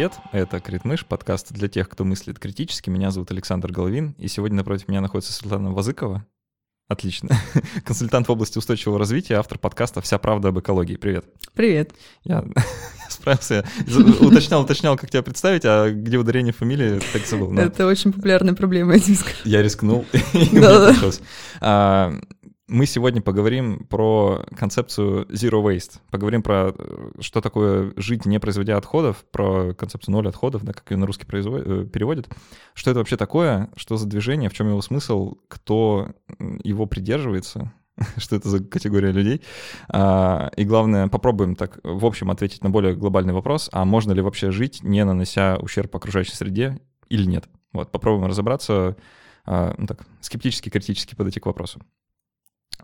привет! Это Критмыш, подкаст для тех, кто мыслит критически. Меня зовут Александр Головин, и сегодня напротив меня находится Светлана Вазыкова. Отлично. Консультант в области устойчивого развития, автор подкаста «Вся правда об экологии». Привет. Привет. Я справился. Уточнял, уточнял, как тебя представить, а где ударение фамилии, так забыл. Это очень популярная проблема, я Я рискнул, и да. Мы сегодня поговорим про концепцию Zero Waste, поговорим про э, что такое жить, не производя отходов, про концепцию ноль отходов, да, как ее на русский производят, э, переводят. Что это вообще такое, что за движение, в чем его смысл, кто его придерживается, что это за категория людей. А, и главное, попробуем так в общем ответить на более глобальный вопрос, а можно ли вообще жить, не нанося ущерб окружающей среде или нет. Вот, попробуем разобраться, а, ну так, скептически, критически подойти к вопросу.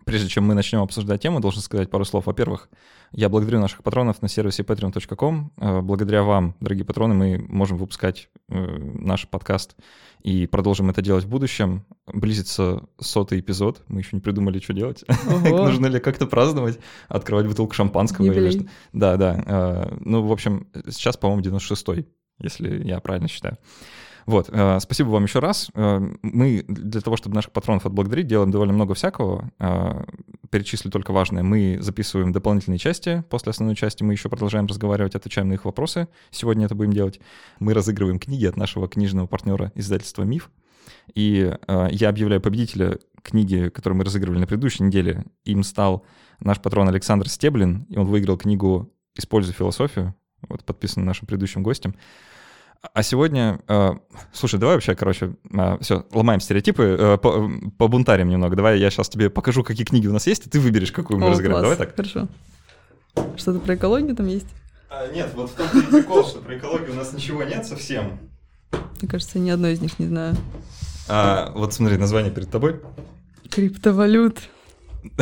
Прежде чем мы начнем обсуждать тему, должен сказать пару слов. Во-первых, я благодарю наших патронов на сервисе patreon.com. Э, благодаря вам, дорогие патроны, мы можем выпускать э, наш подкаст и продолжим это делать в будущем. Близится сотый эпизод. Мы еще не придумали, что делать. Нужно ли как-то праздновать, открывать бутылку шампанского или что Да, да. Э, ну, в общем, сейчас, по-моему, 96-й, если я правильно считаю. Вот, э, спасибо вам еще раз. Э, мы для того, чтобы наших патронов отблагодарить, делаем довольно много всякого. Э, перечислю только важное. Мы записываем дополнительные части. После основной части мы еще продолжаем разговаривать, отвечаем на их вопросы. Сегодня это будем делать. Мы разыгрываем книги от нашего книжного партнера издательства «Миф». И я объявляю победителя книги, которую мы разыгрывали на предыдущей неделе. Им стал наш патрон Александр Стеблин, и он выиграл книгу «Используй философию», вот подписан нашим предыдущим гостем. А сегодня, э, слушай, давай вообще, короче, э, все, ломаем стереотипы, э, по, побунтарим немного. Давай я сейчас тебе покажу, какие книги у нас есть, и ты выберешь, какую мы О, разыграем. Давай так. Хорошо. Что-то про экологию там есть? А, нет, вот в том-то и прикол, что про экологию у нас ничего нет совсем. Мне кажется, ни одной из них не знаю. А, вот смотри, название перед тобой. Криптовалют.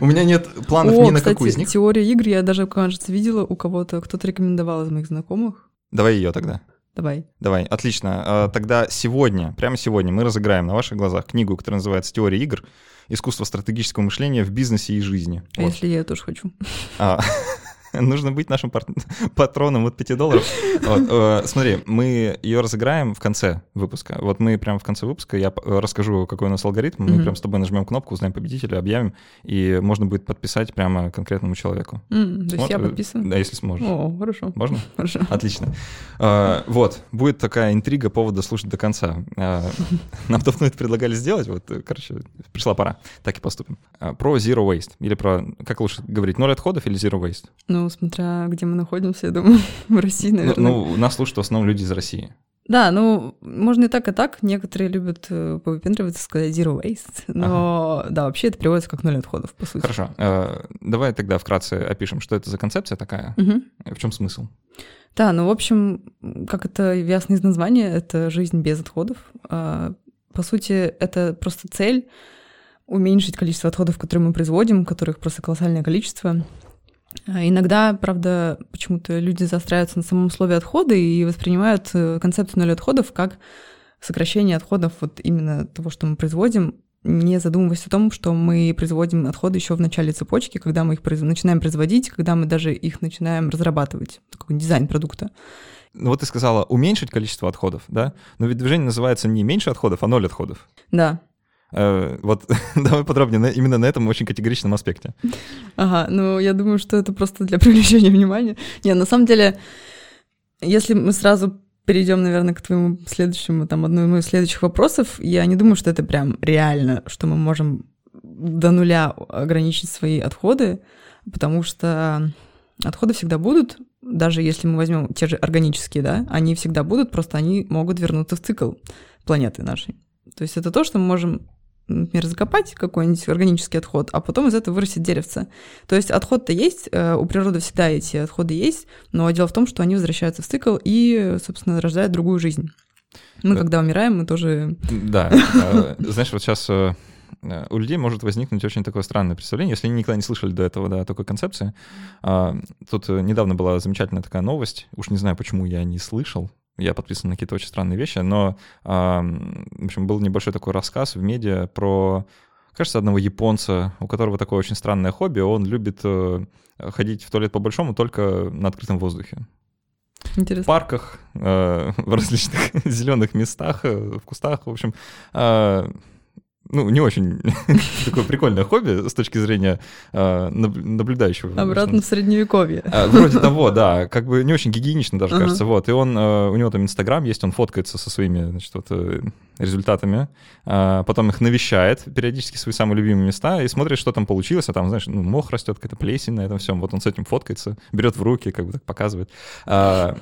У меня нет планов ни на какую из них. теория игр я даже, кажется, видела у кого-то, кто-то рекомендовал из моих знакомых. Давай ее тогда. Давай. Давай, отлично. А, тогда сегодня, прямо сегодня мы разыграем на ваших глазах книгу, которая называется «Теория игр. Искусство стратегического мышления в бизнесе и жизни». А вот. если я тоже хочу? А, нужно быть нашим патроном от 5 долларов. Вот, э, смотри, мы ее разыграем в конце выпуска. Вот мы прямо в конце выпуска, я расскажу, какой у нас алгоритм, мы mm-hmm. прям с тобой нажмем кнопку, узнаем победителя, объявим, и можно будет подписать прямо конкретному человеку. Mm, то есть я подписан? Да, если сможешь. О, хорошо. Можно? Хорошо. Отлично. Uh, вот, будет такая интрига повода слушать до конца. Нам давно это предлагали сделать, вот, короче, пришла пора. Так и поступим. Про Zero Waste, или про, как лучше говорить, ноль отходов или Zero Waste? Ну, смотря где мы находимся, я думаю, в России, ну, наверное. Ну, ну, нас слушают в основном люди из России. Да, ну, можно и так, и так. Некоторые любят э, повыпендриваться, сказать zero waste. Но, ага. да, вообще это переводится как ноль отходов, по сути. Хорошо. Э, давай тогда вкратце опишем, что это за концепция такая, угу. в чем смысл? Да, ну, в общем, как это ясно из названия, это жизнь без отходов. А, по сути, это просто цель уменьшить количество отходов, которые мы производим, которых просто колоссальное количество, иногда, правда, почему-то люди заостряются на самом слове отходы и воспринимают э, концепцию ноль отходов как сокращение отходов вот именно того, что мы производим, не задумываясь о том, что мы производим отходы еще в начале цепочки, когда мы их произ... начинаем производить, когда мы даже их начинаем разрабатывать, такой дизайн продукта. Ну вот ты сказала уменьшить количество отходов, да? Но ведь движение называется не меньше отходов, а ноль отходов. Да. Э, вот давай подробнее именно на этом очень категоричном аспекте. Ага, ну я думаю, что это просто для привлечения внимания. Не, на самом деле, если мы сразу перейдем, наверное, к твоему следующему, там, одному из следующих вопросов, я не думаю, что это прям реально, что мы можем до нуля ограничить свои отходы, потому что отходы всегда будут, даже если мы возьмем те же органические, да, они всегда будут, просто они могут вернуться в цикл планеты нашей. То есть это то, что мы можем например, закопать какой-нибудь органический отход, а потом из этого вырастет деревце. То есть отход-то есть, э, у природы всегда эти отходы есть, но дело в том, что они возвращаются в цикл и, собственно, рождают другую жизнь. Мы, да. когда умираем, мы тоже... Да. Э, знаешь, вот сейчас э, у людей может возникнуть очень такое странное представление, если они никогда не слышали до этого, да, такой концепции. А, тут недавно была замечательная такая новость, уж не знаю, почему я не слышал, я подписан на какие-то очень странные вещи, но, в общем, был небольшой такой рассказ в медиа про, кажется, одного японца, у которого такое очень странное хобби, он любит э, ходить в туалет по-большому только на открытом воздухе. Интересно. в парках, э, в различных зеленых местах, э, в кустах, в общем. Э, ну, не очень такое прикольное хобби с точки зрения э, наб- наблюдающего. Обратно в средневековье. А, Вроде того, да, как бы не очень гигиенично даже Ага. кажется, вот. И он, э, у него там Инстаграм есть, он фоткается со своими, значит, вот э, результатами, а, потом их навещает периодически свои самые любимые места и смотрит, что там получилось, а там, знаешь, ну, мох растет, какая-то плесень на этом всем, вот он с этим фоткается, берет в руки, как бы так показывает. А,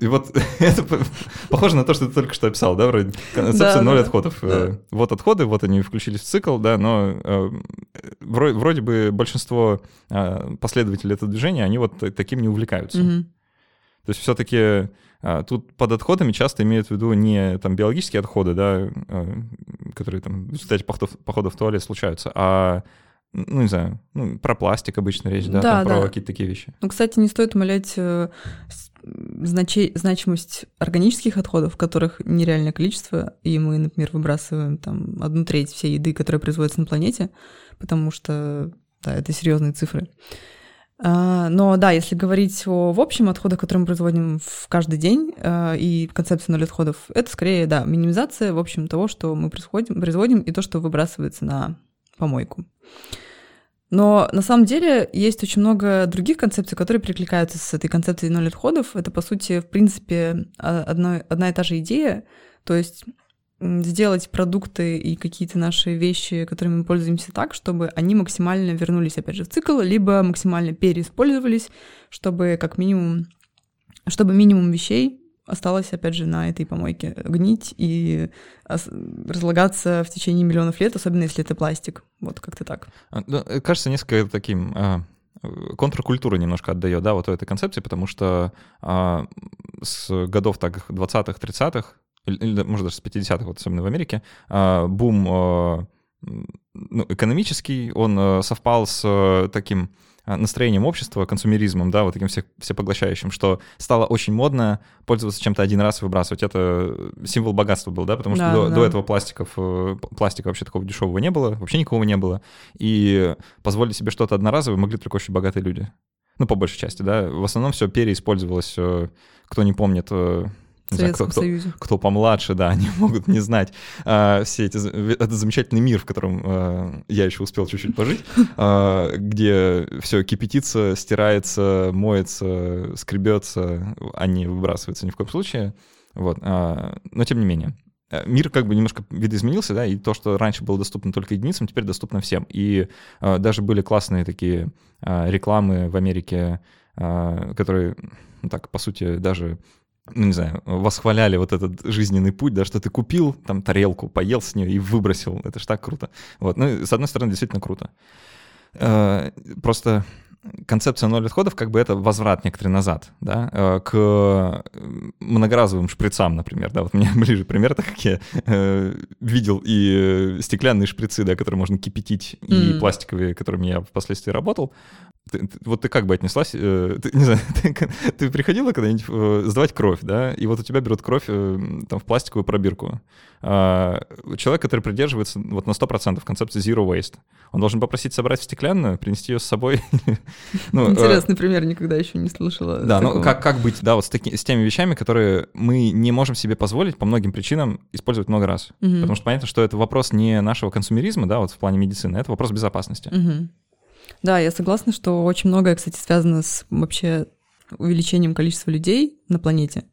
И вот это похоже на то, что ты только что описал, да, вроде концепция Да, ноль да, отходов. да. Э, Вот отходы, вот они включились в цикл, да, но э, вро- вроде бы большинство э, последователей этого движения, они вот та- таким не увлекаются. Мгм. То есть все-таки тут под отходами часто имеют в виду не там биологические отходы, да, э, которые там в результате походов, походов в туалет случаются, а ну, не знаю, ну, про пластик обычно речь, да, Да, там про да. какие-то такие вещи. Ну, кстати, не стоит умалять э, значи- значимость органических отходов, которых нереальное количество, и мы, например, выбрасываем там одну треть всей еды, которая производится на планете, потому что, да, это серьезные цифры. А, Но да, если говорить о в общем отходах, которые мы производим в каждый день, а, и концепция ноль отходов, это скорее, да, минимизация, в общем, того, что мы производим, производим и то, что выбрасывается на помойку. Но на самом деле есть очень много других концепций, которые перекликаются с этой концепцией ноль отходов. Это, по сути, в принципе, а- одно, одна и та же идея. То есть сделать продукты и какие-то наши вещи, которыми мы пользуемся так, чтобы они максимально вернулись, опять же, в цикл, либо максимально переиспользовались, чтобы как минимум, чтобы минимум вещей осталось, опять же, на этой помойке гнить и ос- разлагаться в течение миллионов лет, особенно если это пластик. Вот как-то так. А, ну, э, Кажется, несколько таким а, э, контркультура немножко отдает, да, вот этой концепции, потому что а, с годов так 20-х, 30-х, или, может даже с 50-х, вот особенно в Америке, а, бум а, ну, экономический, он совпал с таким настроением общества, консумеризмом, да, вот таким всех, всепоглощающим, что стало очень модно пользоваться чем-то один раз и выбрасывать. Это символ богатства был, да, потому что Да, до, да. до этого пластиков, э, пластика вообще такого дешевого не было, вообще никого не было. И позволить себе что-то одноразовое могли только очень богатые люди. Ну, по большей части, да. В основном все переиспользовалось. э, Кто не помнит, э, не знаю, кто, кто- кто помладше, да, они могут не знать а, все эти, этот замечательный мир, в котором а, я еще успел чуть-чуть пожить, а, где все кипятится, стирается, моется, скребется, не выбрасывается ни в коем случае. Вот, а, но тем не менее. э, Мир как бы немножко видоизменился, да, и то, что раньше было доступно только единицам, теперь доступно всем. И а, даже были классные такие а, рекламы в Америке, а, которые, ну так, по сути, даже ну, не знаю, восхваляли вот этот жизненный путь, да, что ты купил там тарелку, поел с нее и выбросил. Это ж так круто. Вот. Ну, и, с одной стороны, действительно круто. Э, Просто концепция ноль отходов, как бы это возврат некоторый назад, да, э, к многоразовым шприцам, например, да, вот мне ближе пример, так как я э, видел и э, стеклянные шприцы, да, которые можно кипятить, и Мгм. пластиковые, которыми я впоследствии работал. Ты- ты- вот ты как бы отнеслась, э, ты, не знаю, ты, ты приходила когда-нибудь э, сдавать кровь, да, и вот у тебя берут кровь э, там в пластиковую пробирку. А, человек, который придерживается вот на 100% концепции zero waste, он должен попросить собрать в стеклянную, принести ее с собой. Ну, э, Интересный пример, никогда еще не слышала. да, ну такого. как, как быть, да, вот с, таки- с теми вещами, которые мы не можем себе позволить по многим причинам использовать много раз. Мгм. Потому что понятно, что это вопрос не нашего консумеризма, да, вот в плане медицины, это вопрос безопасности. Мгм. Да, я согласна, что очень многое, кстати, связано с вообще увеличением количества людей на планете,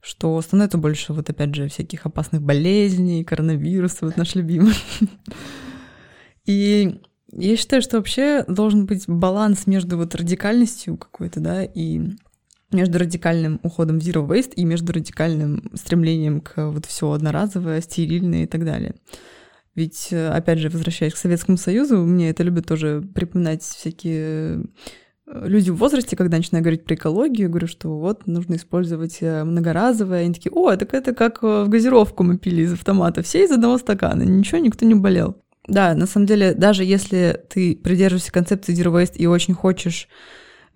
что становится больше, вот опять же, всяких опасных болезней, коронавируса, вот наш любимый. И я считаю, что вообще должен быть баланс между вот радикальностью какой-то, да, и между радикальным уходом в zero waste и между радикальным стремлением к вот все одноразовое, стерильное и так далее. Ведь, э, опять же, возвращаясь к Советскому Союзу, мне это любят тоже припоминать всякие э, люди в возрасте, когда начинаю говорить про экологию, говорю, что вот нужно использовать э, многоразовое. Они такие, о, так это как в газировку мы пили из автомата, все из одного стакана, ничего, никто не болел. Да, на самом деле, даже если ты придерживаешься концепции Zero Waste и очень хочешь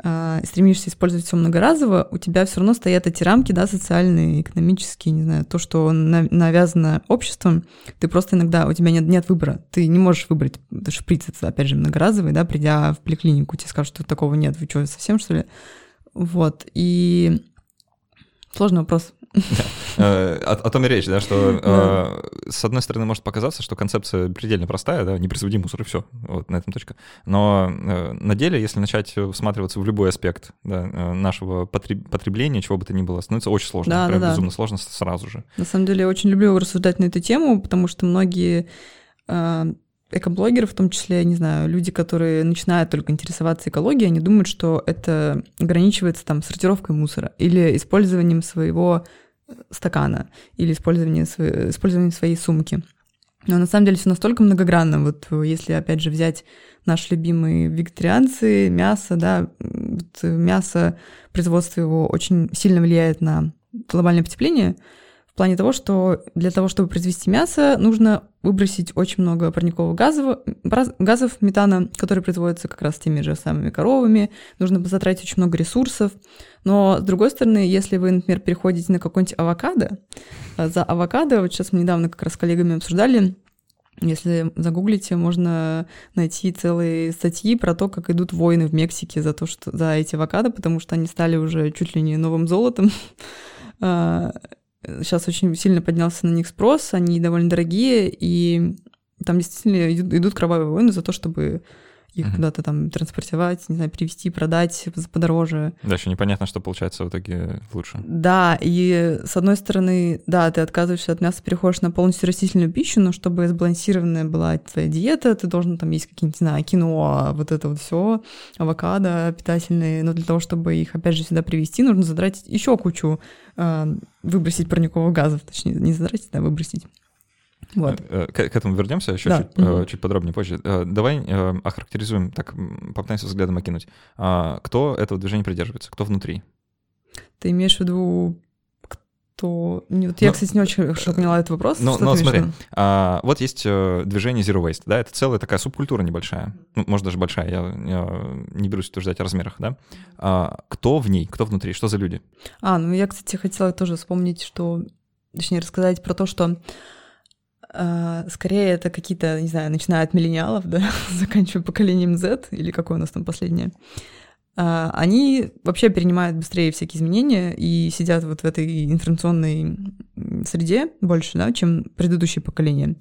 э, стремишься использовать все многоразово, у тебя все равно стоят эти рамки, да, социальные, экономические, не знаю, то, что на- навязано обществом, ты просто иногда, у тебя нет, нет выбора, ты не можешь выбрать шприц, это, опять же, многоразовый, да, придя в поликлинику, тебе скажут, что такого нет, вы что, совсем, что ли? Вот, и Сложный вопрос. Э, о, том и речь, да, что э, с одной стороны может показаться, что концепция предельно простая, да, не производи мусор и все, вот на этом точка. Но э, на деле, если начать всматриваться в любой аспект нашего потребления, чего бы то ни было, становится очень сложно, прям безумно сложно сразу же. На самом деле, я очень люблю рассуждать на эту тему, потому что многие экоблогеры, в том числе, не знаю, люди, которые начинают только интересоваться экологией, они думают, что это ограничивается там сортировкой мусора или использованием своего стакана или использованием, своей, использованием своей сумки. Но на самом деле все настолько многогранно. Вот если, опять же, взять наши любимые вегетарианцы, мясо, да, вот мясо, производство его очень сильно влияет на глобальное потепление – в плане того, что для того, чтобы произвести мясо, нужно выбросить очень много парниковых газов, газов метана, которые производятся как раз теми же самыми коровами, нужно затратить очень много ресурсов. Но, с другой стороны, если вы, например, переходите на какой-нибудь авокадо, э, за авокадо, вот сейчас мы недавно как раз с коллегами обсуждали, если загуглите, можно найти целые статьи про то, как идут войны в Мексике за то, что за эти авокадо, потому что они стали уже чуть ли не новым золотом. Сейчас очень сильно поднялся на них спрос, они довольно дорогие, и там действительно идут кровавые войны за то, чтобы их угу. куда-то там транспортировать, не знаю, перевести, продать подороже. Да, еще непонятно, что получается в итоге лучше. Да, и с одной стороны, да, ты отказываешься от мяса, переходишь на полностью растительную пищу, но чтобы сбалансированная была твоя диета, ты должен там есть какие-нибудь, не знаю, киноа, вот это вот все, авокадо питательные, но для того, чтобы их, опять же, сюда привезти, нужно затратить еще кучу, э, выбросить парниковых газов, точнее, не затратить, а выбросить. Вот. Э, к, к этому вернемся еще да. чуть, угу. чуть подробнее позже. Э, давай охарактеризуем, так попытаемся взглядом окинуть. А, кто этого движения придерживается, кто внутри? Ты имеешь в виду кто... Вот я, но, кстати, не очень хорошо поняла этот вопрос. Ну, но смотри, а, вот есть движение Zero Waste, да, это целая такая субкультура небольшая, ну, может, даже большая, я, я не берусь утверждать о размерах, да. А, кто в ней, кто внутри, что за люди? А, ну я, кстати, хотела тоже вспомнить, что, точнее, рассказать про то, что скорее это какие-то, не знаю, начиная от миллениалов, да, заканчивая поколением Z, или какое у нас там последнее, а, они вообще перенимают быстрее всякие изменения и сидят вот в этой информационной среде больше, да, чем предыдущее поколение.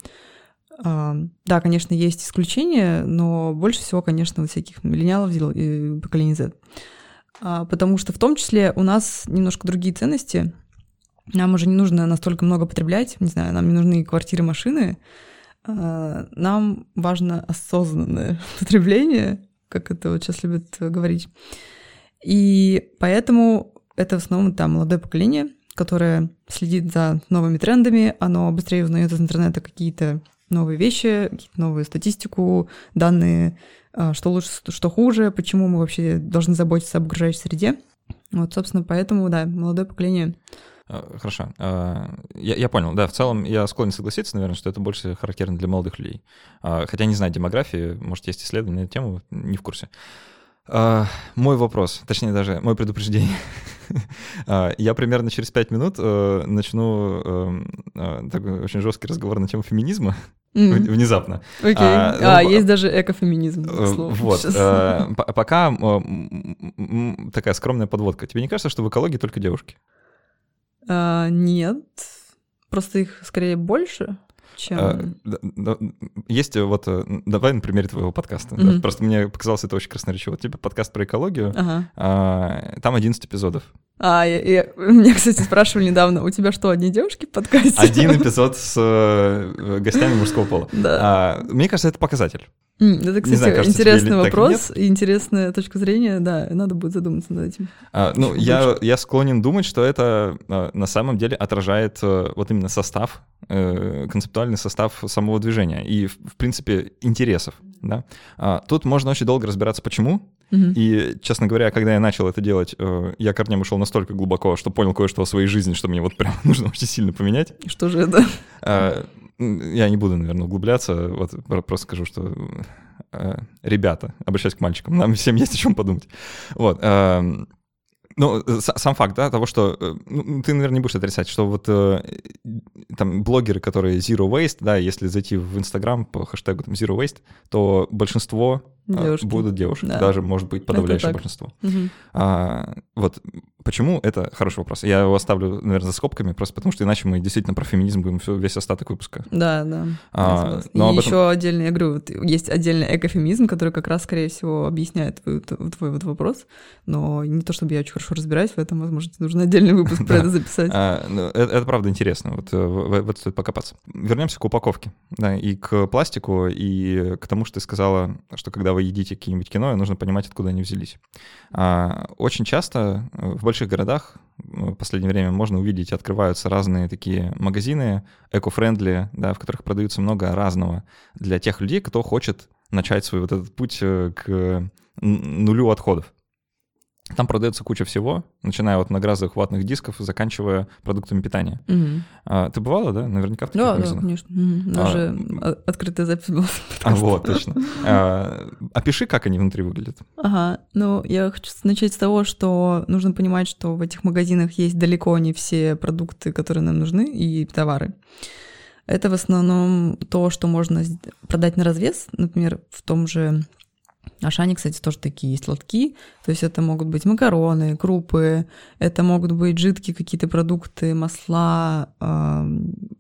А, да, конечно, есть исключения, но больше всего, конечно, вот всяких миллениалов и поколения Z. Потому что в том числе у нас немножко другие ценности — нам уже не нужно настолько много потреблять, не знаю, нам не нужны квартиры, машины. А, нам важно осознанное потребление, как это вот сейчас любят говорить. И поэтому это в основном там молодое поколение, которое следит за новыми трендами, оно быстрее узнает из интернета какие-то новые вещи, какие-то новые статистику, данные, а, что лучше, что хуже, почему мы вообще должны заботиться об окружающей среде. Вот, собственно, поэтому, да, молодое поколение хорошо. А, я, я понял, да, в целом я склонен согласиться, наверное, что это больше характерно для молодых людей. А, хотя не знаю демографии, может, есть исследования на эту тему, не в курсе. Мой вопрос, точнее даже мое предупреждение. Я примерно через пять минут э, начну эм, такой очень жесткий разговор на тему феминизма. Внезапно. Окей. Okay. А, ну, а есть даже экофеминизм. Э, вот. Э, пока такая скромная подводка. Тебе не кажется, что в экологии только девушки? А, нет. Просто их скорее больше, чем... А, есть вот... Э, давай на примере твоего подкаста. Mm-hmm. Да? Просто мне показалось это очень красноречиво. Вот тебе подкаст про экологию. Ага. А, там 11 эпизодов. А, я, я, меня, кстати, спрашивали недавно, у тебя что, одни девушки в подкасте? Один эпизод с э, гостями мужского пола. Да. А, мне кажется, это показатель. Это, кстати, знаю, кажется, интересный вопрос, и интересная точка зрения, да, надо будет задуматься над этим. А, ну, я, я склонен думать, что это а, на самом деле отражает а, вот именно состав, э, концептуальный состав самого движения и, в принципе, интересов. Да? А, тут можно очень долго разбираться, почему. Угу. И, честно говоря, когда я начал это делать, э, я корнем ушел настолько глубоко, что понял кое-что о своей жизни, что мне вот прям нужно очень сильно поменять. Что же это? А, я не буду, наверное, углубляться, вот просто скажу, что э, ребята, обращаюсь к мальчикам, нам всем есть о чем подумать. Вот. Э, ну, сам факт, да, того, что э, ну, ты, наверное, не будешь отрицать, что вот э, там блогеры, которые Zero Waste, да, если зайти в Инстаграм по хэштегу там, Zero Waste, то большинство Девушки. будут девушки, да. даже, может быть, подавляющее большинство. Угу. А, вот Почему? Это хороший вопрос. Я его оставлю, наверное, за скобками, просто потому что иначе мы действительно про феминизм будем всю, весь остаток выпуска. Да, да. А, но и этом... еще отдельно, я говорю, вот есть отдельный экофеминизм, который как раз, скорее всего, объясняет твой, твой вот вопрос, но не то, чтобы я очень хорошо разбираюсь в этом, возможно, нужно отдельный выпуск про это записать. А, ну, это правда интересно, вот э, в это стоит покопаться. Вернемся к упаковке, да, и к пластику, и к тому, что ты сказала, что когда вы едите какие-нибудь кино, нужно понимать, откуда они взялись. А, очень часто в больших городах в последнее время можно увидеть, открываются разные такие магазины эко-френдли, да, в которых продаются много разного для тех людей, кто хочет начать свой вот этот путь э, к нулю отходов. Там продается куча всего, начиная от многоразовых ватных дисков, заканчивая продуктами питания. Угу. А, ты бывала, да? Наверняка в таких Да, магазинах. да, конечно. Угу. Даже а, открытая запись была. А вот, точно. А, опиши, как они внутри выглядят. Ага, ну я хочу начать с того, что нужно понимать, что в этих магазинах есть далеко не все продукты, которые нам нужны, и товары. Это в основном то, что можно продать на развес, например, в том же Ашане, кстати, тоже такие есть лотки. То есть это могут быть макароны, крупы, это могут быть жидкие какие-то продукты, масла, э,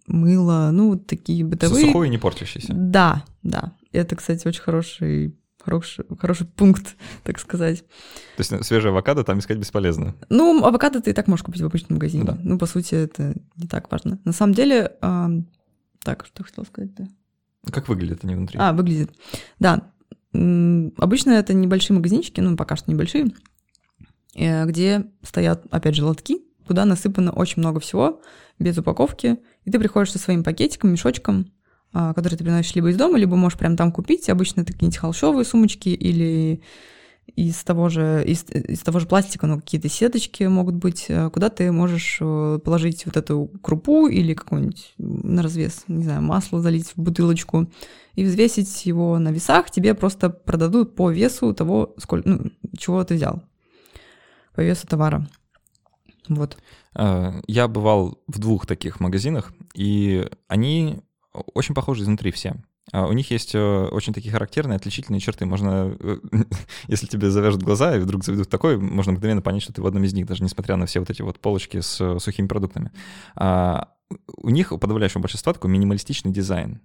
мыло, ну, вот такие бытовые. Все сухое и не портящееся. Да, да. Это, кстати, очень хороший хороший, хороший пункт, так сказать. То есть свежее авокадо там искать бесполезно? Ну, авокадо ты и так можешь купить в обычном магазине. Да. Ну, по сути, это не так важно. На самом деле, э, так, что хотел сказать-то? Как выглядят они внутри? А, выглядит. Да, Обычно это небольшие магазинчики, ну, пока что небольшие, э, где стоят, опять же, лотки, куда насыпано очень много всего, без упаковки, и ты приходишь со своим пакетиком, мешочком, а, который ты приносишь либо из дома, либо можешь прям там купить. Обычно это какие-нибудь холщовые сумочки или из того же, из, из того же пластика, но какие-то сеточки могут быть, э, куда ты можешь э, положить вот эту крупу или какой-нибудь на развес, не знаю, масло залить в бутылочку и взвесить его на весах, тебе просто продадут по весу того, сколько, ну, чего ты взял, по весу товара. Вот. Э, я бывал в двух таких магазинах, и они очень похожи изнутри все. А у них есть э, очень такие характерные, отличительные черты. Можно, э, если тебе завяжут глаза и вдруг заведут такой, можно мгновенно понять, что ты в одном из них, даже несмотря на все вот эти вот полочки с э, сухими продуктами. А у них у подавляющего большинства такой минималистичный дизайн.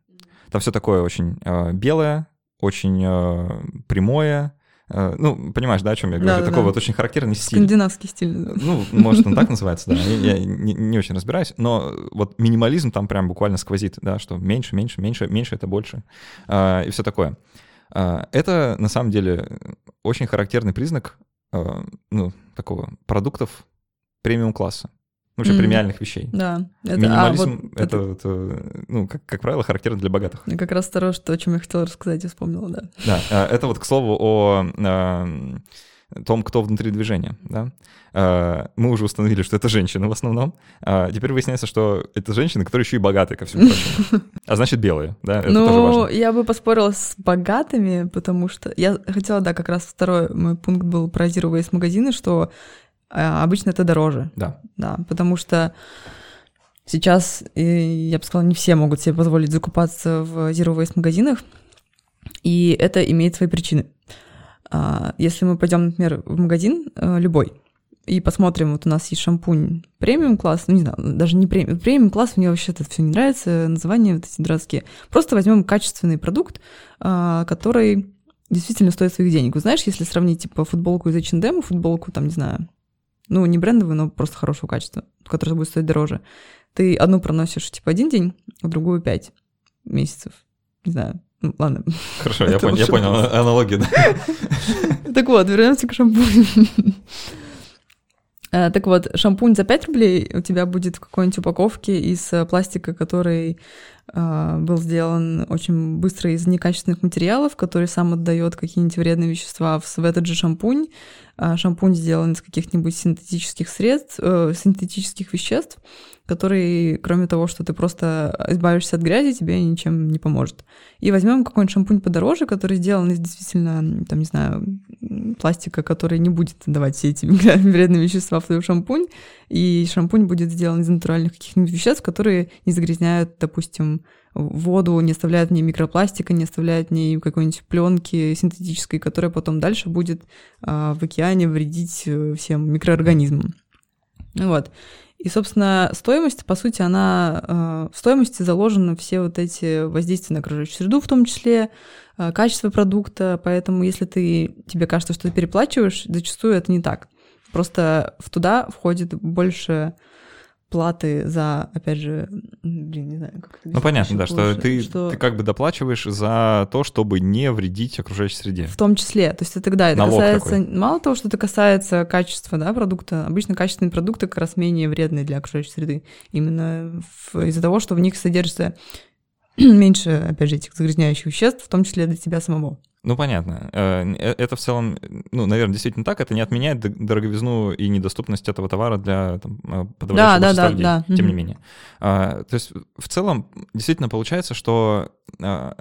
Там все такое очень белое, очень прямое, ну, понимаешь, да, о чем я говорю? Да, Такой да. вот очень характерный стиль. Скандинавский стиль. Ну, может, он так называется, да. Я, я не, не очень разбираюсь, но вот минимализм там прям буквально сквозит, да, что меньше, меньше, меньше, меньше это больше. А, и все такое. А, это, на самом деле, очень характерный признак а, ну, такого продуктов премиум-класса вообще mm. премиальных вещей. Да. Это, Минимализм а, вот это, это, это, ну, как, как правило, характерно для богатых. Я как раз второе, что, о чем я хотела рассказать, я вспомнила, да. Да, а, это вот, к слову, о, о том, кто внутри движения, да. А, мы уже установили, что это женщины в основном. А теперь выясняется, что это женщины, которые еще и богатые, ко всему прочему. А значит, белые, да, это ну, тоже важно. я бы поспорила с богатыми, потому что... Я хотела, да, как раз второй мой пункт был про Zero Waste магазины, что а обычно это дороже. Да. Да, потому что сейчас, я бы сказала, не все могут себе позволить закупаться в Zero Waste магазинах, и это имеет свои причины. А, если мы пойдем, например, в магазин э, любой, и посмотрим, вот у нас есть шампунь премиум класс, ну не знаю, даже не премиум, премиум класс, мне вообще это все не нравится, названия вот эти дурацкие. Просто возьмем качественный продукт, а, который действительно стоит своих денег. Вы знаешь, если сравнить типа футболку из H&M, футболку там, не знаю, ну, не брендовую, но просто хорошего качества, которая будет стоить дороже. Ты одну проносишь, типа, один день, а другую пять месяцев. Не знаю. Ну, ладно. Хорошо, я, понял, я понял аналогию, да. Так вот, вернемся к шампуню. Э, так вот, шампунь за 5 рублей у тебя будет в какой-нибудь упаковке из э, пластика, который был сделан очень быстро из некачественных материалов, который сам отдает какие-нибудь вредные вещества в, в этот же шампунь. А шампунь сделан из каких-нибудь синтетических средств, э, синтетических веществ, который, кроме того, что ты просто избавишься от грязи, тебе ничем не поможет. И возьмем какой-нибудь шампунь подороже, который сделан из действительно, там, не знаю, пластика, который не будет давать все эти вредные вещества в твой шампунь, и шампунь будет сделан из натуральных каких-нибудь веществ, которые не загрязняют, допустим, воду, не оставляют в ней микропластика, не оставляют в ней какой-нибудь пленки синтетической, которая потом дальше будет а, в океане вредить э, всем микроорганизмам. Вот. И, собственно, стоимость, по сути, она э, в стоимости заложены все вот эти воздействия на окружающую среду, в том числе э, качество продукта. Поэтому, если ты тебе кажется, что ты переплачиваешь, зачастую это не так. Просто в туда входит больше платы за, опять же, блин, не знаю, как это Ну, понятно, да, что ты, что ты как бы доплачиваешь за то, чтобы не вредить окружающей среде. В том числе. То есть это тогда это Налог касается, такой. мало того, что это касается качества да, продукта, обычно качественные продукты как раз менее вредные для окружающей среды. Именно из-за того, что в них содержится меньше, опять же, этих загрязняющих веществ, в том числе для тебя самого. Ну, понятно. Э, э, это в целом, ну, наверное, действительно так. Это не отменяет дороговизну и недоступность этого товара для там, э, подавляющего да, да, людей, да, тем не менее. А, то есть в целом действительно получается, что а,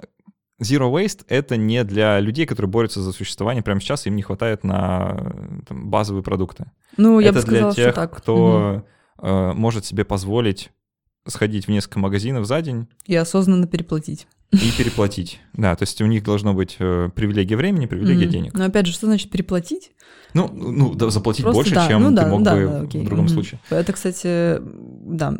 Zero Waste — это не для людей, которые борются за существование прямо сейчас, им не хватает на там, базовые продукты. Ну, я это бы сказала, для тех, что так. кто угу. может себе позволить сходить в несколько магазинов за день. И осознанно переплатить. И переплатить. Да, то есть у них должно быть э, привилегия времени, привилегия mm-hmm. денег. Но опять же, что значит переплатить? Ну, ну да, заплатить Просто больше, да. чем ну, да, ты мог да, бы да, в другом mm-hmm. случае. Это, кстати, да,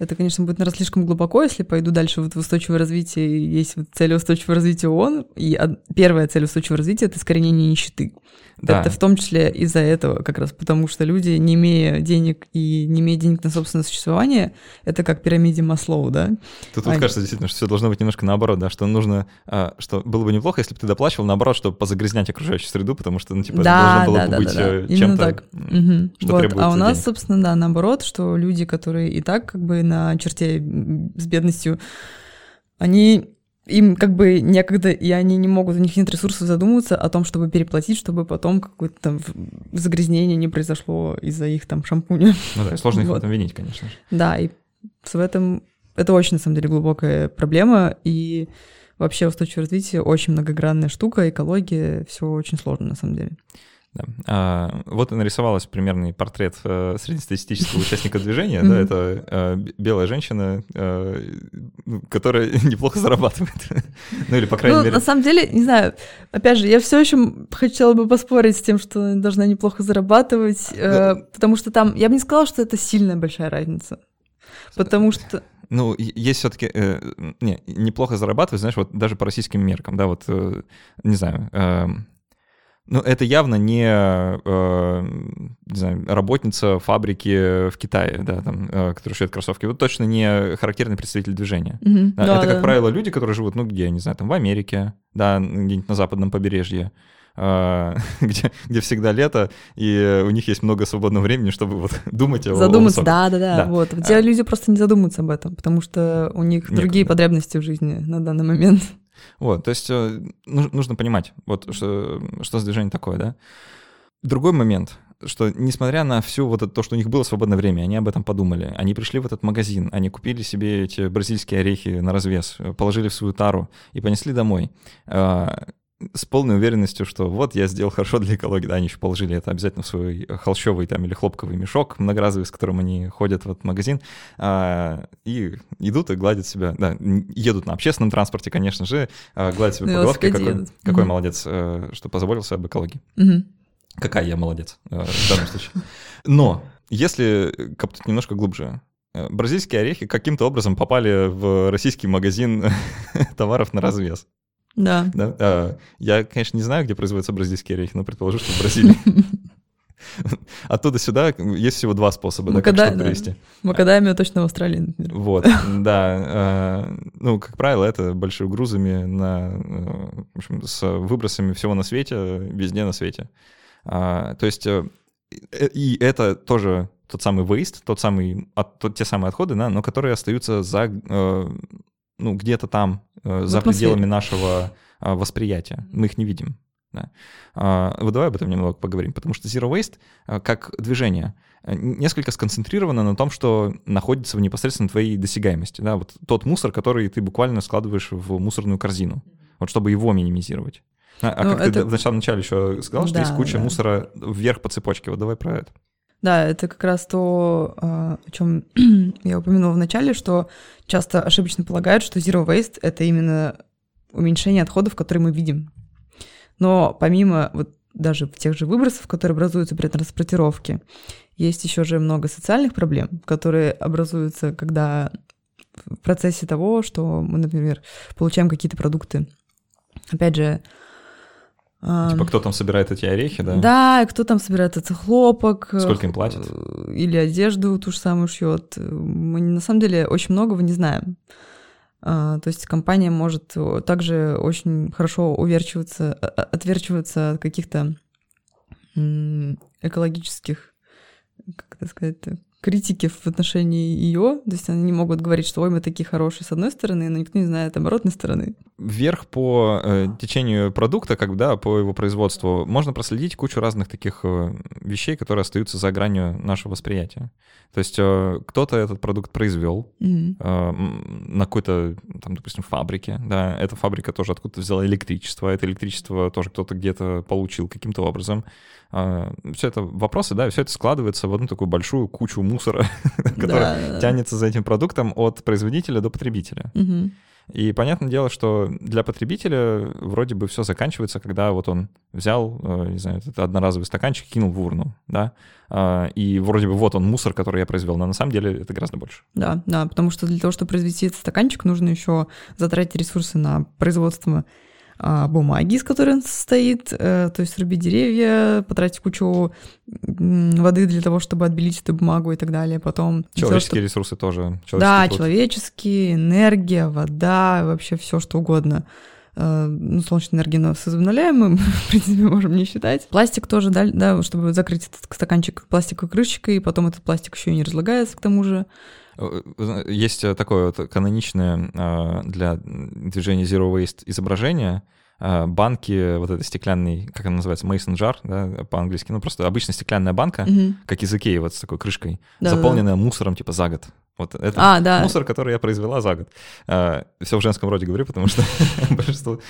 это, конечно, будет, наверное, слишком глубоко, если пойду дальше вот в устойчивое развитие. Есть вот цель устойчивого развития ООН, и первая цель устойчивого развития — это искоренение нищеты. Да. Это в том числе из-за этого, как раз потому что люди, не имея денег и не имея денег на собственное существование, это как пирамиде Маслоу, да? Тут вот кажется действительно, что все должно быть немножко наоборот, да, что нужно, а, что было бы неплохо, если бы ты доплачивал наоборот, чтобы позагрязнять окружающую среду, потому что, ну, типа, да, это должно было да, бы да, быть да, да. чем-то, так. угу. что вот. требуется А у нас, денег. собственно, да, наоборот, что люди, которые и так как бы на черте с бедностью, они им как бы некогда, и они не могут, у них нет ресурсов задумываться о том, чтобы переплатить, чтобы потом какое-то там загрязнение не произошло из-за их там шампуня. Ну да, сложно их вот. в этом винить, конечно же. Да, и в этом это очень, на самом деле, глубокая проблема, и вообще устойчивое развитие очень многогранная штука, экология, все очень сложно, на самом деле. Да. А, вот и нарисовалась примерный портрет э, среднестатистического участника движения. Да, это э, белая женщина, э, ну, которая неплохо зарабатывает. ну или, по крайней ну, мере... На самом деле, не знаю, опять же, я все еще хотела бы поспорить с тем, что должна неплохо зарабатывать, э, ну, потому что там, я бы не сказала, что это сильная большая разница. Потому что... Ну, есть все-таки, э, не, неплохо зарабатывать, знаешь, вот даже по российским меркам, да, вот, э, не знаю, э, ну, это явно не, э, не знаю, работница фабрики в Китае, да, там, э, которая шьет кроссовки. Вот точно не характерный представитель движения. Mm-hmm. Да, это, да, как да. правило, люди, которые живут, ну, где, не знаю, там, в Америке, да, где-нибудь на западном побережье, э, где, где всегда лето, и у них есть много свободного времени, чтобы вот думать о Задуматься, да, да, да, да. Вот. Где а... люди просто не задумываются об этом, потому что у них Некуда. другие потребности в жизни на данный момент. Вот, то есть э, нужно понимать, вот что, что за движение такое, да. Другой момент, что несмотря на все вот это, то, что у них было свободное время, они об этом подумали. Они пришли в этот магазин, они купили себе эти бразильские орехи на развес, положили в свою тару и понесли домой. С полной уверенностью, что вот я сделал хорошо для экологии. Да, они еще положили это обязательно в свой холщовый там или хлопковый мешок многоразовый, с которым они ходят в этот магазин, а, и идут и гладят себя, да, едут на общественном транспорте, конечно же, а, гладят себя по головке, какой, какой молодец, а, что позаботился об экологии. Угу. Какая я молодец а, в данном случае. Но если копнуть немножко глубже, э, бразильские орехи каким-то образом попали в российский магазин товаров на развес. Да. да? А, я, конечно, не знаю, где производятся бразильские орехи, но предположу, что в Бразилии. Оттуда сюда есть всего два способа, да, как привезти. Макадамия точно в Австралии, например. Вот, да. А, ну, как правило, это большими грузами на, э, в общем, с выбросами всего на свете, везде на свете. А, то есть, э, и это тоже тот самый waste, тот самый, тот, те самые отходы, да, но которые остаются за э, ну, где-то там, э, за пределами нашего э, восприятия. Мы их не видим. Да. А, вот давай об этом немного поговорим, потому что Zero Waste э, как движение несколько сконцентрировано на том, что находится в непосредственно твоей досягаемости. Да? Вот тот мусор, который ты буквально складываешь в мусорную корзину, вот чтобы его минимизировать. А, а ну, как это... ты в начале, начале еще сказал, что да, есть куча да. мусора вверх по цепочке. Вот давай про это. Да, это как раз то, а, о чем я упомянула в начале, что часто ошибочно полагают, что zero waste — это именно уменьшение отходов, которые мы видим. Но помимо вот даже тех же выбросов, которые образуются при транспортировке, есть еще же много социальных проблем, которые образуются, когда в процессе того, что мы, например, получаем какие-то продукты. Опять же, Типа, кто там собирает эти орехи, да? Да, кто там собирает этот хлопок. Сколько им платят? Или одежду ту же самую шьет. Мы на самом деле очень многого не знаем. А, то есть компания может также очень хорошо уверчиваться, отверчиваться от каких-то экологических, как это сказать, критики в отношении ее, то есть они не могут говорить, что ой, мы такие хорошие с одной стороны, но никто не знает оборотной стороны. Вверх по э, течению продукта, как да, по его производству, можно проследить кучу разных таких э, вещей, которые остаются за гранью нашего восприятия. То есть э, кто-то этот продукт произвел mm-hmm. э, на какой-то, там, допустим, фабрике, да, эта фабрика тоже откуда-то взяла электричество, это электричество тоже кто-то где-то получил каким-то образом. Э, все это вопросы, да, все это складывается в одну такую большую кучу мусора, который тянется за этим продуктом от производителя до потребителя. И понятное дело, что для потребителя вроде бы все заканчивается, когда вот он взял, э, не знаю, этот одноразовый стаканчик, кинул в урну, да, а, и вроде бы вот он мусор, который я произвел, но на самом деле это гораздо больше. Да, да, потому что для того, чтобы произвести этот стаканчик, нужно еще затратить ресурсы на производство бумаги, из которой он состоит, э, то есть рубить деревья, потратить кучу воды для того, чтобы отбелить эту бумагу и так далее. Потом человеческие все, ресурсы тоже. Да, труд. человеческие, энергия, вода, вообще все что угодно. Э, ну, солнечная энергия нас возобновляемым, в принципе, можем не считать. Пластик тоже, да, да, чтобы закрыть этот стаканчик пластиковой крышечкой, и потом этот пластик еще и не разлагается к тому же. Э, есть э, такое вот каноничное э, для движения Zero Waste изображение, банки, вот это стеклянный, как она называется, mason jar, да, по-английски, ну просто обычная стеклянная банка, угу. как из Икеи, вот с такой крышкой, да, заполненная да. мусором типа за год. Вот это а, да. мусор, который я произвела за год. Все в женском роде говорю, потому что большинство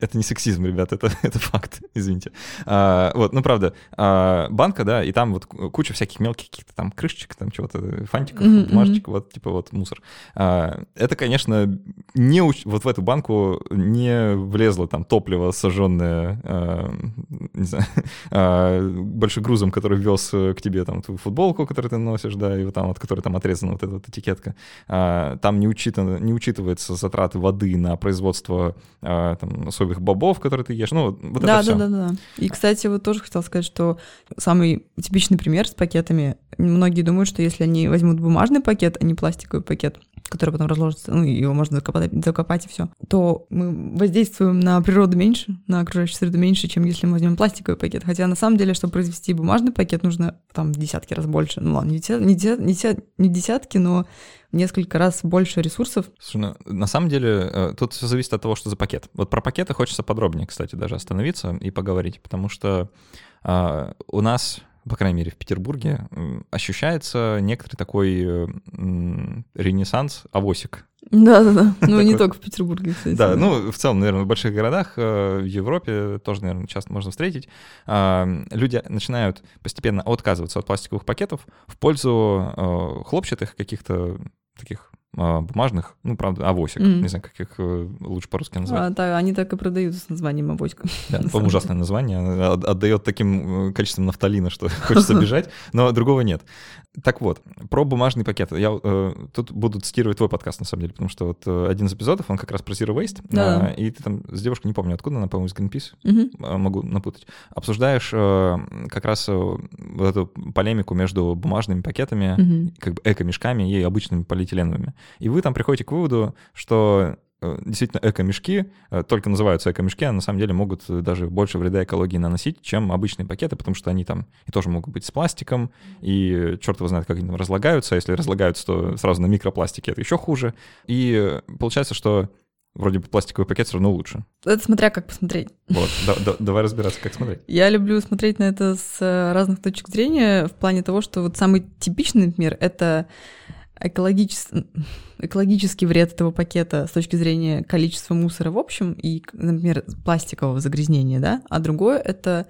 это не сексизм, ребят, это, это факт, извините. А, вот, ну правда, а, банка, да, и там вот куча всяких мелких каких-то там крышечек, там чего-то, фантиков, mm-hmm. бумажечек, вот типа вот мусор. А, это, конечно, не уч... вот в эту банку не влезло там топливо сожженное, а, не знаю, а, большим грузом, который вез к тебе там твою футболку, которую ты носишь, да, и вот там, от которой там отрезана вот эта вот этикетка. А, там не, учитано, не учитывается затраты воды на производство а, там, особенно соевых бобов, которые ты ешь. Ну, вот да, это все. Да, да, да. И, кстати, вот тоже хотел сказать, что самый типичный пример с пакетами. Многие думают, что если они возьмут бумажный пакет, а не пластиковый пакет, который потом разложится, ну, его можно закопать, закопать и все, то мы воздействуем на природу меньше, на окружающую среду меньше, чем если мы возьмем пластиковый пакет. Хотя на самом деле, чтобы произвести бумажный пакет, нужно там десятки раз больше. Ну ладно, не, десят, не, десят, не десятки, но несколько раз больше ресурсов. Слушай, ну, на самом деле э, тут все зависит от того, что за пакет. Вот про пакеты хочется подробнее, кстати, даже остановиться и поговорить, потому что э, у нас по крайней мере, в Петербурге, ощущается некоторый такой э, ренессанс авосик. Да-да-да, ну не только в Петербурге, кстати. Да, ну в целом, наверное, в больших городах, в Европе тоже, наверное, часто можно встретить. А, люди начинают постепенно отказываться от пластиковых пакетов в пользу хлопчатых каких-то таких бумажных, ну, правда, авосик, mm. не знаю, как их э, лучше по-русски назвать. А, да, они так и продаются с названием авосика. Да, по ужасное название, отдает таким э, количеством нафталина, что хочется бежать, но другого нет. Так вот, про бумажный пакет. Я э, тут буду цитировать твой подкаст, на самом деле, потому что вот э, один из эпизодов, он как раз про Zero Waste, да. э, и ты там с девушкой, не помню откуда, она, по-моему, из Greenpeace, угу. могу напутать, обсуждаешь э, как раз э, вот эту полемику между бумажными пакетами, угу. как бы эко-мешками и обычными полиэтиленовыми. И вы там приходите к выводу, что Э, действительно эко-мешки, э, только называются эко-мешки, а на самом деле могут даже больше вреда экологии наносить, чем обычные пакеты, потому что они там и тоже могут быть с пластиком, и черт его знает, как они там разлагаются, а если разлагаются, то сразу на микропластике это еще хуже. И получается, что вроде бы пластиковый пакет все равно лучше. Это смотря как посмотреть. Вот, да, да, давай разбираться, как смотреть. Я люблю смотреть на это с э, разных точек зрения, в плане того, что вот самый типичный, например, это экологический, экологический вред этого пакета с точки зрения количества мусора в общем и, например, пластикового загрязнения, да, а другое — это,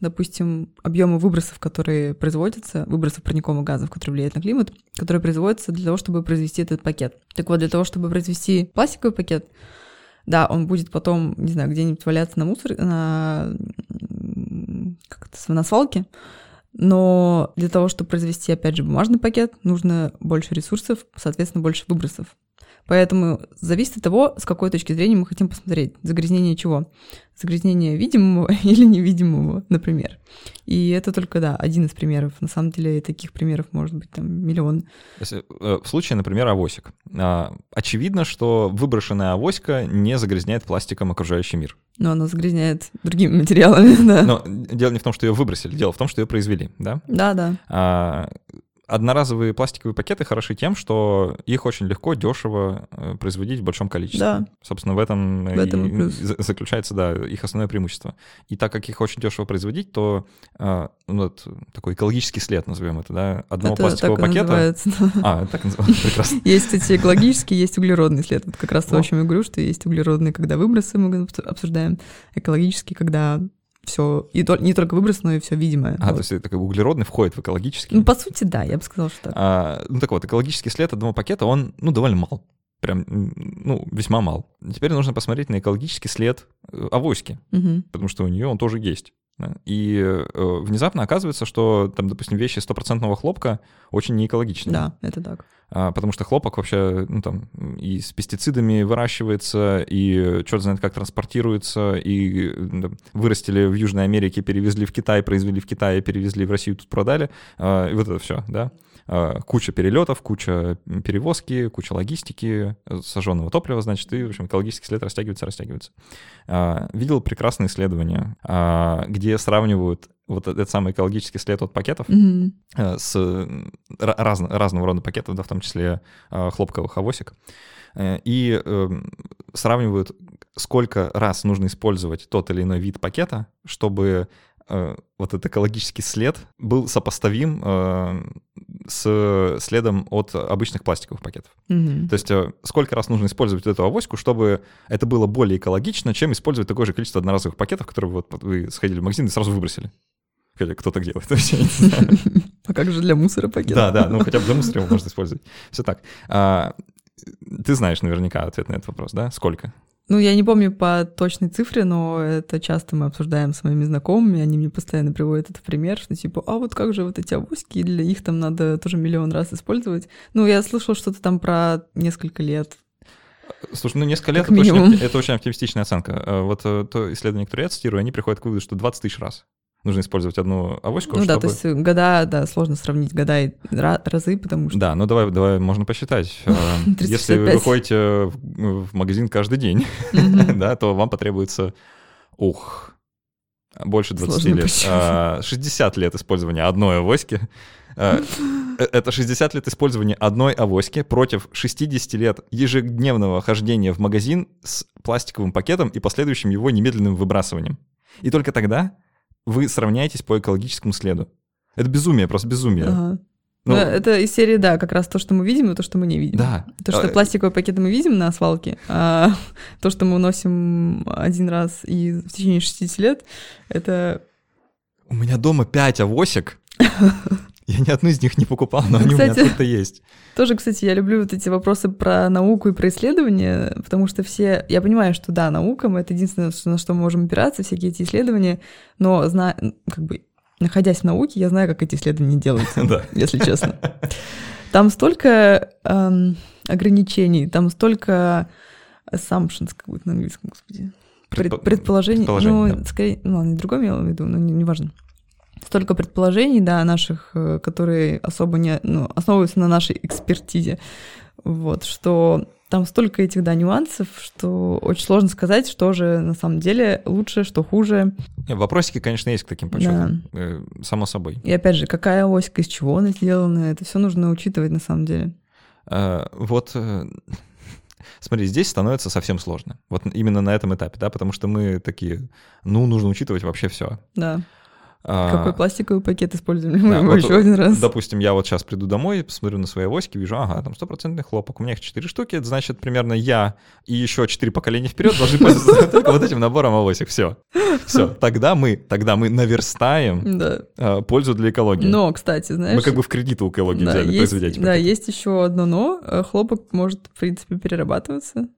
допустим, объемы выбросов, которые производятся, выбросов парниковых газов, которые влияют на климат, которые производятся для того, чтобы произвести этот пакет. Так вот, для того, чтобы произвести пластиковый пакет, да, он будет потом, не знаю, где-нибудь валяться на мусор, на, как это, на свалке, Но для того, чтобы произвести, опять же, бумажный пакет, нужно больше ресурсов, соответственно, больше выбросов. Поэтому зависит от того, с какой точки зрения мы хотим посмотреть. Загрязнение чего? Загрязнение видимого или невидимого, например. И это только, да, один из примеров. На самом деле таких примеров может быть там миллион. Если, э, в случае, например, авосик. А, очевидно, что выброшенная авоська не загрязняет пластиком окружающий мир. Но она загрязняет другими материалами, да. Но дело не в том, что ее выбросили, дело в том, что ее произвели, да? Да, да. А, одноразовые пластиковые пакеты хороши тем, что их очень легко, дешево э, производить в большом количестве. Да. Собственно, в этом, В этом и плюс. за- заключается, да, их основное преимущество. И так как их очень дешево производить, то э, ну, вот такой экологический след, назовем это, да, одного это пластикового так пакета. называется. да. А, так называется, прекрасно. Есть, кстати, экологический, есть углеродный след. Вот как раз то, О. чем я говорю, что есть углеродный, когда выбросы мы обсу- обсуждаем, экологический, когда все, и то- не только выброс, но и все видимое. А, Вот. то есть это как бы углеродный входит в экологический. Ну, по сути, да, я бы сказала, что так. А, ну так вот, экологический след одного пакета, он, ну, довольно мал. Прям, ну, весьма мал. Теперь нужно посмотреть на экологический след э, авоськи. Мгм. потому что у нее он тоже есть. И э, внезапно оказывается, что там, допустим, вещи стопроцентного хлопка очень неэкологичны. Да, это так. А, потому что хлопок вообще ну, там, и с пестицидами выращивается, и черт знает как транспортируется, и да, вырастили в Южной Америке, перевезли в Китай, произвели в Китае, перевезли в Россию, тут продали. А, и вот это все, да. А, куча перелетов, куча перевозки, куча логистики, э, сожженного топлива, значит, и, в общем, экологический след растягивается, растягивается. А, видел прекрасное исследование, а, где сравнивают вот этот самый экологический след от пакетов э, с э, ра- разно- разного рода пакетов, да, в том числе э, хлопковых авосик, э, и э, сравнивают, сколько раз нужно использовать тот или иной вид пакета, чтобы э, вот этот экологический след был сопоставим э, с следом от обычных пластиковых пакетов. Мгм. То есть э, сколько раз нужно использовать эту авоську, чтобы это было более экологично, чем использовать такое же количество одноразовых пакетов, которые вот вы сходили в магазин и сразу выбросили. Хотя кто так делает? Вообще не знаю. А как же для мусора пакет? Да, да, ну хотя бы для мусора его можно использовать. Все так. А, ты знаешь наверняка ответ на этот вопрос, да? Сколько? Ну, я не помню по точной цифре, но это часто мы обсуждаем с моими знакомыми, они мне постоянно приводят этот пример, что типа, а вот как же вот эти авоськи, для них там надо тоже миллион раз использовать. Ну, я слышала что-то там про несколько лет. Слушай, ну несколько лет это очень, это очень оптимистичная оценка. А, Вот э, то исследование, которое я цитирую, они приходят к выводу, что 20 тысяч раз нужно использовать одну авоську, ну да, чтобы... то есть года, да, сложно сравнить года и ра- разы, потому что... Да, ну давай, давай, можно посчитать. А, Если вы 365. выходите в магазин каждый день, да, то вам потребуется, ух, больше 20 Сложно лет. посчитать. А, 60 лет использования одной авоськи. А, э, Это 60 лет использования одной авоськи против 60 лет ежедневного хождения в магазин с пластиковым пакетом и последующим его немедленным выбрасыванием. И только тогда вы сравняетесь по экологическому следу. Это безумие, просто безумие. Ага. Ну, это из серии, да, как раз то, что мы видим, и то, что мы не видим. да. То, что А, пластиковые пакеты мы видим на свалке, а то, что мы уносим один раз и в течение 60 лет, это... У меня дома 5 авосик. Я ни одну из них не покупал, но Ну, они у меня кстати, откуда-то есть. Тоже, кстати, я люблю вот эти вопросы про науку и про исследования, потому что все... Я понимаю, что да, наука, мы это единственное, на что мы можем опираться, всякие эти исследования, но зна... как бы, находясь в науке, я знаю, как эти исследования делаются, Да. если честно. Там столько эм, ограничений, там столько assumptions, как будет на английском, господи. Пред- Предпо- предположений. предположений, ну, да. скорее, ну, ладно, другое имела в виду, но не- неважно. Столько предположений, да, наших, э, которые особо не, ну, основываются на нашей экспертизе. Вот, что там столько этих, да, нюансов, что очень сложно сказать, что же на самом деле лучше, что хуже. Вопросики, конечно, есть к таким подсчетам. Э, Само собой. И опять же, какая оська, из чего она сделана, это все нужно учитывать на самом деле. Э, Вот, э, смотри, здесь становится совсем сложно. Вот именно на этом этапе, да, потому что мы такие, ну, нужно учитывать вообще все. Да. Какой пластиковый пакет использовали мы А. да, его вот, еще один раз. Допустим, я вот сейчас приду домой, посмотрю на свои авоськи, вижу, ага, там стопроцентный хлопок, у меня их 4 штуки, это значит, примерно я и еще 4 поколения вперед должны пользоваться только вот этим набором авосик. Все. Все. Тогда мы, тогда мы наверстаем э, пользу для экологии. Но, кстати, знаешь... Мы как бы в кредит у экологии взяли, произведя да, есть еще одно но. Э, Хлопок может, в принципе, перерабатываться.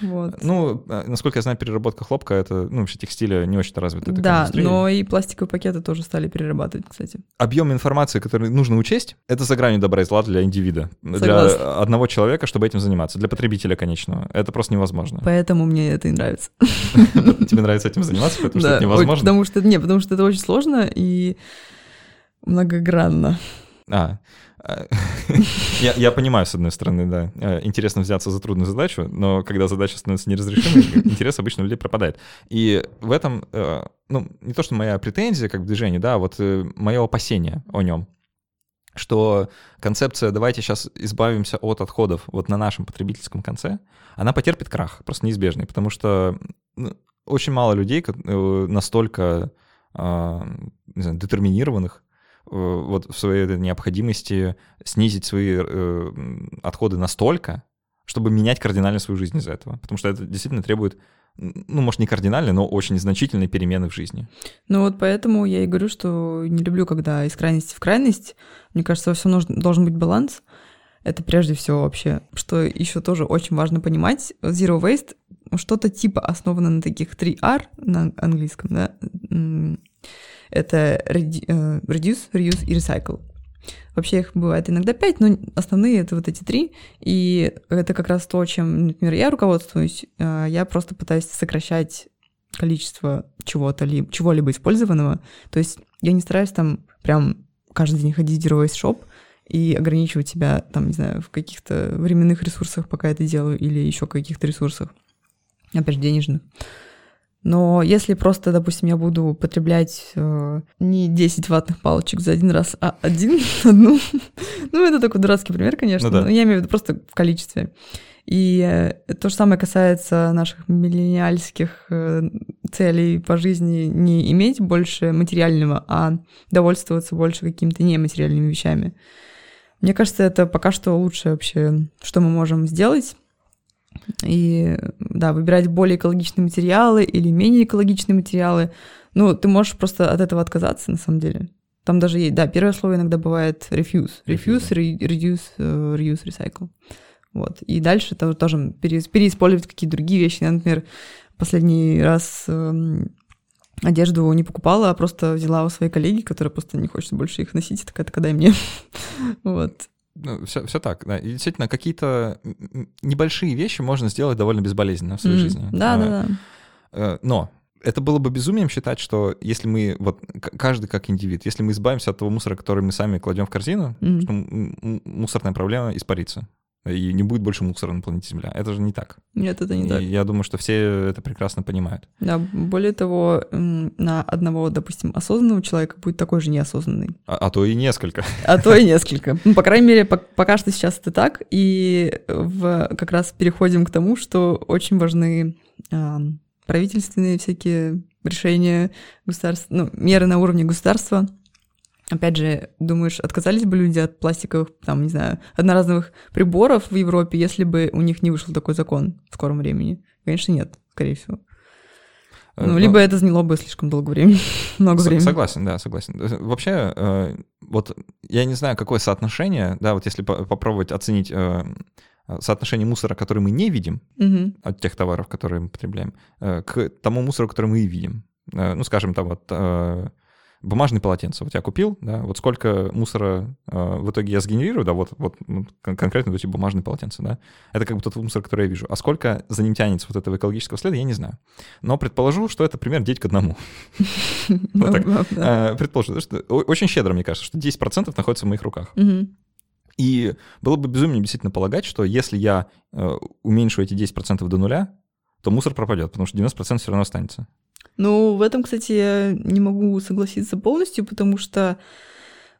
Вот. Ну, э, насколько я знаю, переработка хлопка, это, ну, вообще текстиля не очень-то развита. Да, индустрия. но и пластиковые пакеты тоже стали перерабатывать, кстати. Объем информации, который нужно учесть, это за гранью добра и зла для индивида, Согласна. для одного человека, чтобы этим заниматься, для потребителя конечного. Это просто невозможно. Поэтому мне это и нравится. Тебе нравится этим заниматься, потому что это невозможно? Потому что, не, потому что это очень сложно и многогранно. А, а, я, я понимаю, с одной стороны, да. Э, Интересно взяться за трудную задачу, но когда задача становится неразрешимой, интерес обычно у людей пропадает. И в этом, э, ну, не то, что моя претензия как в движении, да, а вот мое опасение о нем, что концепция «давайте сейчас избавимся от отходов» вот на нашем потребительском конце, она потерпит крах, просто неизбежный, потому что ну, очень мало людей ко- э, настолько а, не знаю, детерминированных, э, вот в своей этой необходимости снизить свои э, отходы настолько, чтобы менять кардинально свою жизнь из-за этого. Потому что это действительно требует, ну, может, не кардинальной, но очень значительной перемены в жизни. Ну вот поэтому я и говорю, что не люблю, когда из крайности в крайность. Мне кажется, во всем должен быть баланс. Это прежде всего вообще, что еще тоже очень важно понимать. Zero Waste что-то типа основано на таких 3R на английском, да. Это э, Reduce, Reuse и Recycle. Вообще их бывает иногда пять, но основные это вот эти три. И это как раз то, чем, например, я руководствуюсь. Э, Я просто пытаюсь сокращать количество чего-то, ли, чего-либо использованного. То есть я не стараюсь там прям каждый день ходить в Zero Shop и ограничивать себя, там, не знаю, в каких-то временных ресурсах, пока это делаю, или еще каких-то ресурсах, опять же, денежных. Но если просто, допустим, я буду потреблять э, не 10 ватных палочек за один раз, а один, одну, ну, это такой дурацкий пример, конечно, Ну да. но я имею в виду просто в количестве. И э, то же самое касается наших миллениальских э, целей по жизни не иметь больше материального, а довольствоваться больше какими-то нематериальными вещами. Мне кажется, это пока что лучшее вообще, что мы можем сделать. И да, выбирать более экологичные материалы или менее экологичные материалы. Ну, ты можешь просто от этого отказаться, на самом деле. Там даже есть, да, первое слово иногда бывает refuse. Refuse, re- reduce, э, reuse, recycle. Вот. И дальше тоже, тоже пере- переиспользовать какие-то другие вещи. Я, например, последний раз эм, одежду не покупала, а просто взяла у своей коллеги, которая просто не хочет больше их носить, и такая, «Так, дай мне. Вот. Все, все так, да. И действительно, какие-то небольшие вещи можно сделать довольно безболезненно в своей М, жизни. Да, А, да, да. Э, Но это было бы безумием считать, что если мы, вот каждый как индивид, если мы избавимся от того мусора, который мы сами кладем в корзину, Мгм. что мусорная проблема испарится. И не будет больше мусора на планете Земля. Это же не так. Нет, это не И так. я думаю, что все это прекрасно понимают. Да, более того, на одного, допустим, осознанного человека будет такой же неосознанный. А, а то и несколько. А то и несколько. Ну, по крайней мере, пок- пока что сейчас это так. И в, как раз переходим к тому, что очень важны а, правительственные всякие решения государств, ну, меры на уровне государства. Опять же, думаешь, отказались бы люди от пластиковых, там, не знаю, одноразовых приборов в Европе, если бы у них не вышел такой закон в скором времени? Конечно, нет, скорее всего. Э, Ну, ну, либо это заняло бы слишком долго времени, много С- времени. Согласен, да, согласен. Э, Вообще, э, вот я не знаю, какое соотношение, да, вот если по- попробовать оценить э, соотношение мусора, который мы не видим Мгм. от тех товаров, которые мы потребляем, э, к тому мусору, который мы и видим. Ну, скажем, там вот бумажные полотенца. Вот я купил, да, вот сколько мусора э, в итоге я сгенерирую, да, вот, вот ну, кон- конкретно вот эти бумажные полотенца, да, это как бы тот мусор, который я вижу. А сколько за ним тянется вот этого экологического следа, я не знаю. Но предположу, что это примерно 9 к 1. Вот так. Да, да. Э, Предположу, что очень щедро, мне кажется, что 10% находится в моих руках. И было бы безумие действительно полагать, что если я э, уменьшу эти 10% до нуля, то мусор пропадет, потому что 90% все равно останется. Ну, в этом, кстати, я не могу согласиться полностью, потому что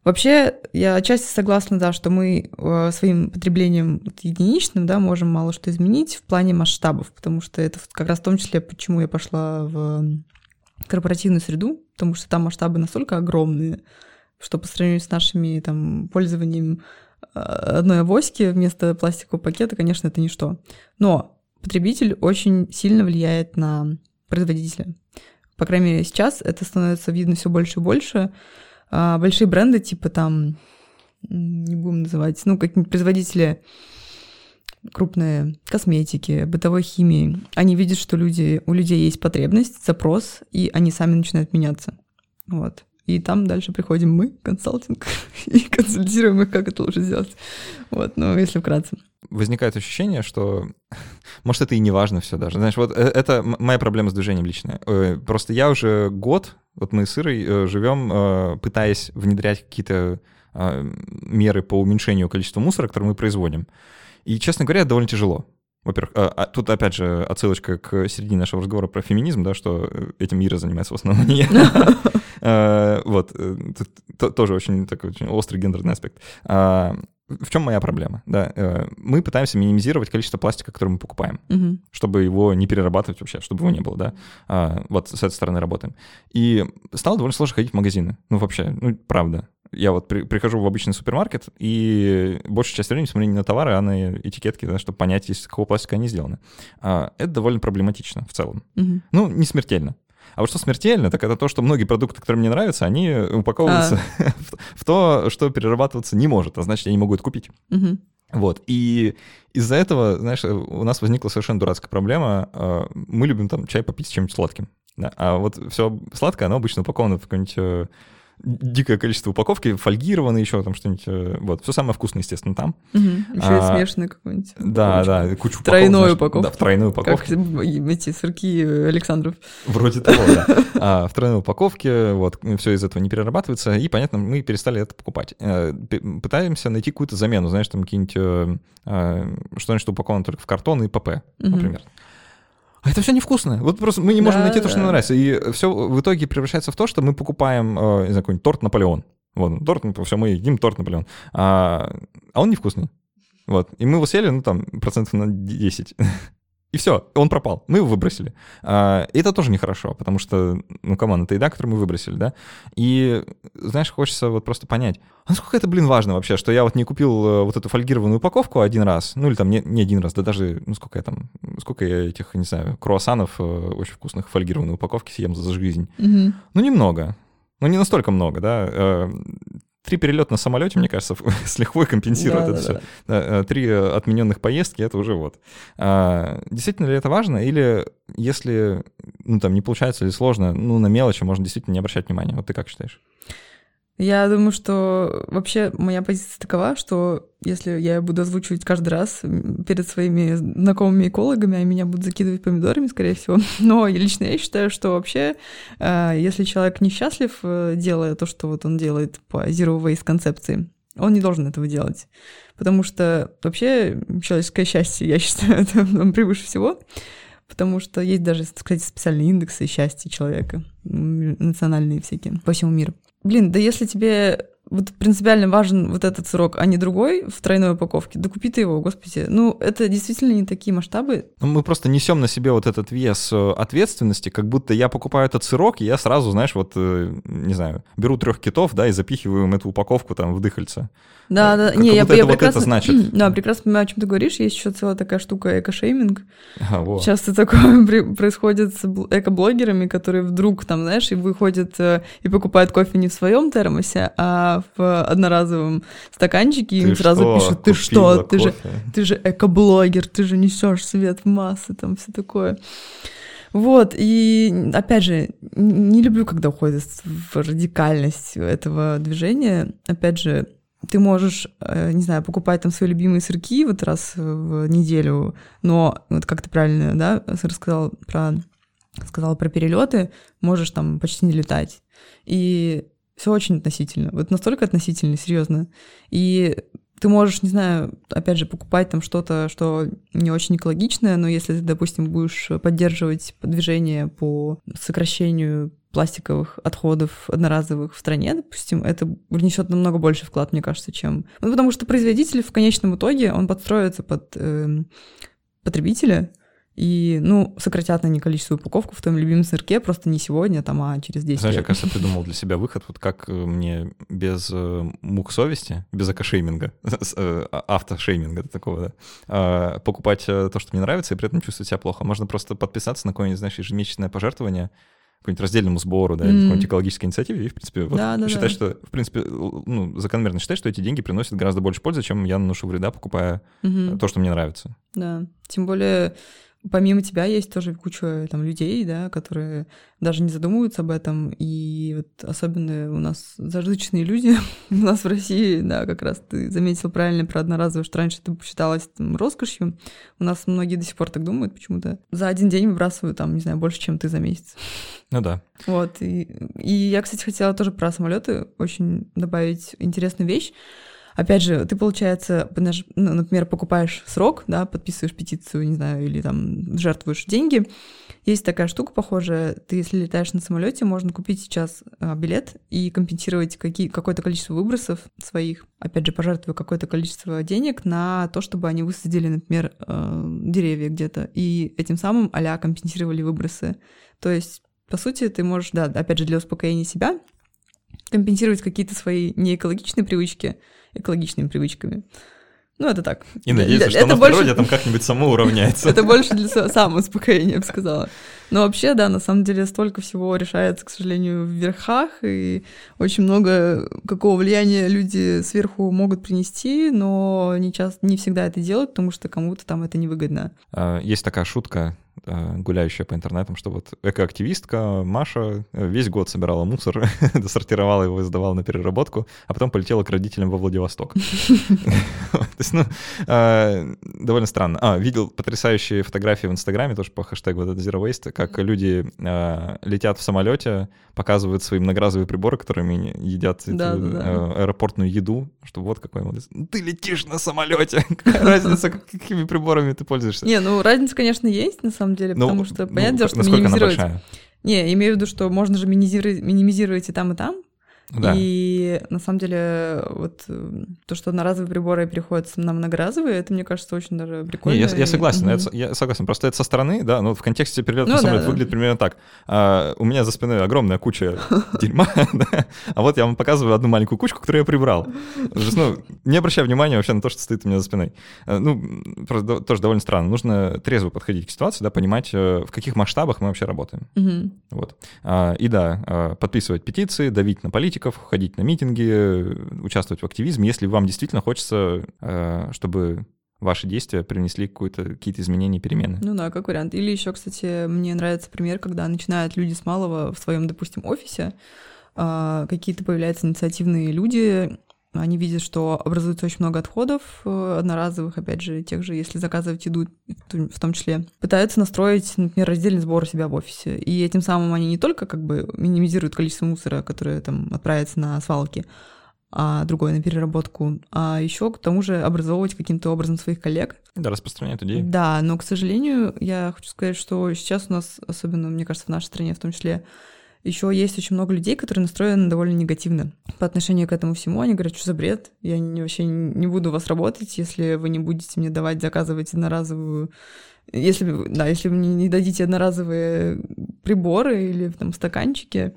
вообще я отчасти согласна, да, что мы э, своим потреблением единичным, да, можем мало что изменить в плане масштабов, потому что это как раз в том числе, почему я пошла в корпоративную среду, потому что там масштабы настолько огромные, что по сравнению с нашими там пользованием э, одной авоськи вместо пластикового пакета, конечно, это ничто. Но потребитель очень сильно влияет на производителя. По крайней мере, сейчас это становится видно все больше и больше. А, Большие бренды, типа там, не будем называть, ну, какие-нибудь производители крупные косметики, бытовой химии, они видят, что люди, у людей есть потребность, запрос, и они сами начинают меняться. Вот. И там дальше приходим мы, консалтинг, и консультируем их, как это лучше сделать. Вот, ну, если вкратце. Возникает ощущение, что, может, это и не важно все даже. Знаешь, вот э, это моя проблема с движением личная. Э, просто я уже год, вот мы с Ирой э, живем, пытаясь внедрять какие-то меры по уменьшению количества мусора, который мы производим. И, честно говоря, довольно тяжело. Во-первых, а, а, тут опять же отсылочка к середине нашего разговора про феминизм, да, что этим Ира занимается в основном не я. Вот, тоже очень такой очень острый гендерный аспект. В чем моя проблема? Да, э, мы пытаемся минимизировать количество пластика, который мы покупаем, угу. чтобы его не перерабатывать вообще, чтобы его не было, да. А, вот с этой стороны работаем. И стало довольно сложно ходить в магазины. Ну, вообще, ну, правда. Я вот при, прихожу в обычный супермаркет, и большую часть времени смотрю не на товары, а на этикетки, да, чтобы понять, из какого пластика они сделаны. А, это довольно проблематично в целом. Угу. Ну, не смертельно. А вот что смертельно, так это то, что многие продукты, которые мне нравятся, они упаковываются а. в, то, что перерабатываться не может, а значит, я не могу это купить. Угу. Вот, и из-за этого, знаешь, у нас возникла совершенно дурацкая проблема. А, мы любим там чай попить с чем-нибудь сладким. Да? А вот все сладкое, оно обычно упаковано в какой-нибудь э, дикое количество упаковки, фольгировано еще там что-нибудь. Э, вот, все самое вкусное, естественно, там. Угу. Еще а, и смешанное какое-нибудь. Да, да, кучу Тройную упаковку. Да, в тройной упаковке. Как эти сырки Александров. Вроде того, да. А, в тройной упаковке, вот, все из этого не перерабатывается, и, понятно, мы перестали это покупать. Э, пытаемся найти какую-то замену, знаешь, там какие-нибудь, э, что-нибудь, что упаковано только в картон и ПП, например. Угу. А это все невкусно. Вот просто мы не можем да, найти то, что нам нравится. И все в итоге превращается в то, что мы покупаем, э, не знаю, какой-нибудь торт Наполеон. Вот, торт, все, мы едим торт Наполеон. А, а он невкусный. Вот. И мы его съели, ну, там, процентов на 10. И все, он пропал. Мы его выбросили. А, это тоже нехорошо, потому что, ну, come on, это еда, которую мы выбросили, да? И, знаешь, хочется вот просто понять, а насколько это, блин, важно вообще, что я вот не купил э, вот эту фольгированную упаковку один раз, ну, или там не, не один раз, да даже, ну, сколько я там, сколько я этих, не знаю, круассанов э, очень вкусных фольгированной упаковке съем за жизнь. Угу. Ну, немного. Ну, не настолько много, да. Э, три перелета на самолете, мне кажется, с лихвой компенсируют да, это да, все. Да. Э, три отмененных поездки, это уже вот. А, действительно ли это важно? Или если ну, там, не получается или сложно, ну, на мелочи можно действительно не обращать внимания? Вот ты как считаешь? Я думаю, что вообще моя позиция такова, что если я буду озвучивать каждый раз перед своими знакомыми экологами, а меня будут закидывать помидорами, скорее всего. Но лично я считаю, что вообще, э, если человек несчастлив, э, делая то, что вот он делает по Zero Waste концепции, он не должен этого делать. Потому что вообще человеческое счастье, я считаю, это превыше всего. Потому что есть даже, кстати, специальные индексы счастья человека, национальные всякие, по всему миру. Блин, да если тебе вот принципиально важен вот этот срок, а не другой в тройной упаковке, да купи ты его, господи. Ну, это действительно не такие масштабы. Ну, мы просто несем на себе вот этот вес э, ответственности, как будто я покупаю этот сырок, и я сразу, знаешь, вот, э, не знаю, беру трех китов, да, и запихиваю им эту упаковку там в дыхальце. Да, да, как, не, я, я это, прекрасно, вот это значит. Да, прекрасно понимаю, о чем ты говоришь. Есть еще целая такая штука экошейминг. А, вот. Часто такое происходит с экоблогерами, которые вдруг там, знаешь, и выходят э, и покупают кофе не в своем термосе, а в одноразовом стаканчике, и им сразу что? пишут: Ты что, ты же, ты же экоблогер, ты же несешь свет в массы, там все такое. Вот, и опять же, не люблю, когда уходит в радикальность этого движения. Опять же, ты можешь, э, не знаю, покупать там свои любимые сырки вот раз в неделю, но вот как ты правильно, да, рассказал про сказала про перелеты, можешь там почти не летать. И все очень относительно. Вот настолько относительно, серьезно. И ты можешь, не знаю, опять же, покупать там что-то, что не очень экологичное, но если ты, допустим, будешь поддерживать движение по сокращению пластиковых отходов одноразовых в стране, допустим, это внесет намного больше вклад, мне кажется, чем... Ну, потому что производитель в конечном итоге, он подстроится под э, потребителя, и, ну, сократят не количество упаковку в твоем любимом сырке, просто не сегодня, там, а через 10 Знаешь, лет. я, кажется, придумал для себя выход, вот как э, мне без э, мук совести, без акошейминга, э, а, автошейминга такого, да, а, покупать то, что мне нравится, и при этом чувствовать себя плохо. Можно просто подписаться на какое-нибудь, знаешь, ежемесячное пожертвование, какому-нибудь раздельному сбору, да, или какой-нибудь экологической инициативе, и, в принципе, вот Да, да, считать, да. что, в принципе, ну, закономерно считать, что эти деньги приносят гораздо больше пользы, чем я наношу вреда, покупая Мгм. то, что мне нравится. Да, тем более помимо тебя есть тоже куча там людей, да, которые даже не задумываются об этом, и вот особенно у нас зажиточные люди, у нас в России, да, как раз ты заметил правильно про одноразовое, что раньше это считалось там, роскошью, у нас многие до сих пор так думают почему-то. За один день выбрасывают там, не знаю, больше, чем ты за месяц. Ну да. Вот, и, и я, кстати, хотела тоже про самолеты очень добавить интересную вещь. Опять же, ты, получается, ну, например, покупаешь срок, да, подписываешь петицию, не знаю, или там жертвуешь деньги. Есть такая штука похожая. Ты, если летаешь на самолете, можно купить сейчас а, билет и компенсировать какие, какое-то количество выбросов своих. Опять же, пожертвуя какое-то количество денег на то, чтобы они высадили, например, э, деревья где-то. И этим самым а компенсировали выбросы. То есть по сути, ты можешь, да, опять же, для успокоения себя компенсировать какие-то свои неэкологичные привычки экологичными привычками. Ну, это так. И надеяться, что это оно в больше... природе там как-нибудь само уравняется. Это больше для са- самоуспокоения, я бы сказала. Но вообще, да, на самом деле столько всего решается, к сожалению, в верхах, и очень много какого влияния люди сверху могут принести, но не, часто, не всегда это делают, потому что кому-то там это невыгодно. А, Есть такая шутка, а, гуляющая по интернетам, что вот экоактивистка Маша э, весь год собирала мусор, досортировала его и сдавала на переработку, а потом полетела к родителям во Владивосток. То есть, ну, а, довольно странно. А, видел потрясающие фотографии в Инстаграме, тоже по хэштегу Zero Waste, как люди а, летят в самолете, показывают свои многоразовые приборы, которыми едят эту, Да, да, да. э, аэропортную еду, что вот какой молодец. Ну, Ты летишь на самолете, какая разница, какими приборами ты пользуешься. Не, ну разница, конечно, есть, на самом деле, Ну, потому что, ну, понятное дело, что минимизировать... Не, имею в виду, что можно же минимизировать и там, и там. Да. И на самом деле вот э, то, что одноразовые приборы переходят на многоразовые, это, мне кажется, очень даже прикольно. Не, я, я и- согласен, Мгм. это я согласен. Просто это со стороны, да, но в контексте перелета Ну да, самолет да. выглядит примерно так. А, у меня за спиной огромная куча дерьма, а вот я вам показываю одну маленькую кучку, которую я прибрал. Ну, не обращай внимания вообще на то, что стоит у меня за спиной. А, Ну, просто тоже довольно странно. Нужно трезво подходить к ситуации, да, понимать, э, в каких масштабах мы вообще работаем. Вот. А, И да, а, подписывать петиции, давить на политиков, ходить на митинги, участвовать в активизме, если вам действительно хочется, э, чтобы ваши действия принесли какие-то изменения, перемены. Ну да, как вариант. Или еще, кстати, мне нравится пример, когда начинают люди с малого в своем, допустим, офисе, а, какие-то появляются инициативные люди, они видят, что образуется очень много отходов э, одноразовых, опять же, тех же, если заказывать еду в том- числе. Пытаются настроить, например, раздельный сбор у себя в офисе. И этим самым они не только как бы минимизируют количество мусора, которое там отправится на свалки, а другое на переработку, а еще к тому же образовывать каким-то образом своих коллег, Да, распространяют идеи. да, но, к сожалению, я хочу сказать, что сейчас у нас, особенно, мне кажется, в нашей стране в том числе, еще есть очень много людей, которые настроены довольно негативно по отношению к этому всему. Они говорят, что за бред, я не, вообще не буду у вас работать, если вы не будете мне давать заказывать одноразовую... Если, да, если вы мне не дадите одноразовые приборы или там стаканчики,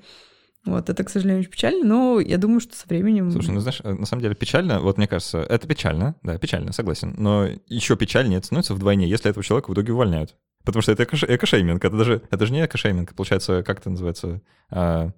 вот, это, к сожалению, очень печально, но я думаю, что со временем... Слушай, ну знаешь, э, на самом деле печально, вот мне кажется, это печально, да, печально, согласен, но еще печальнее это становится вдвойне, если этого человека в итоге увольняют. Потому что это эко- экошейминг, это даже, это же не экошейминг, получается, как это называется, а,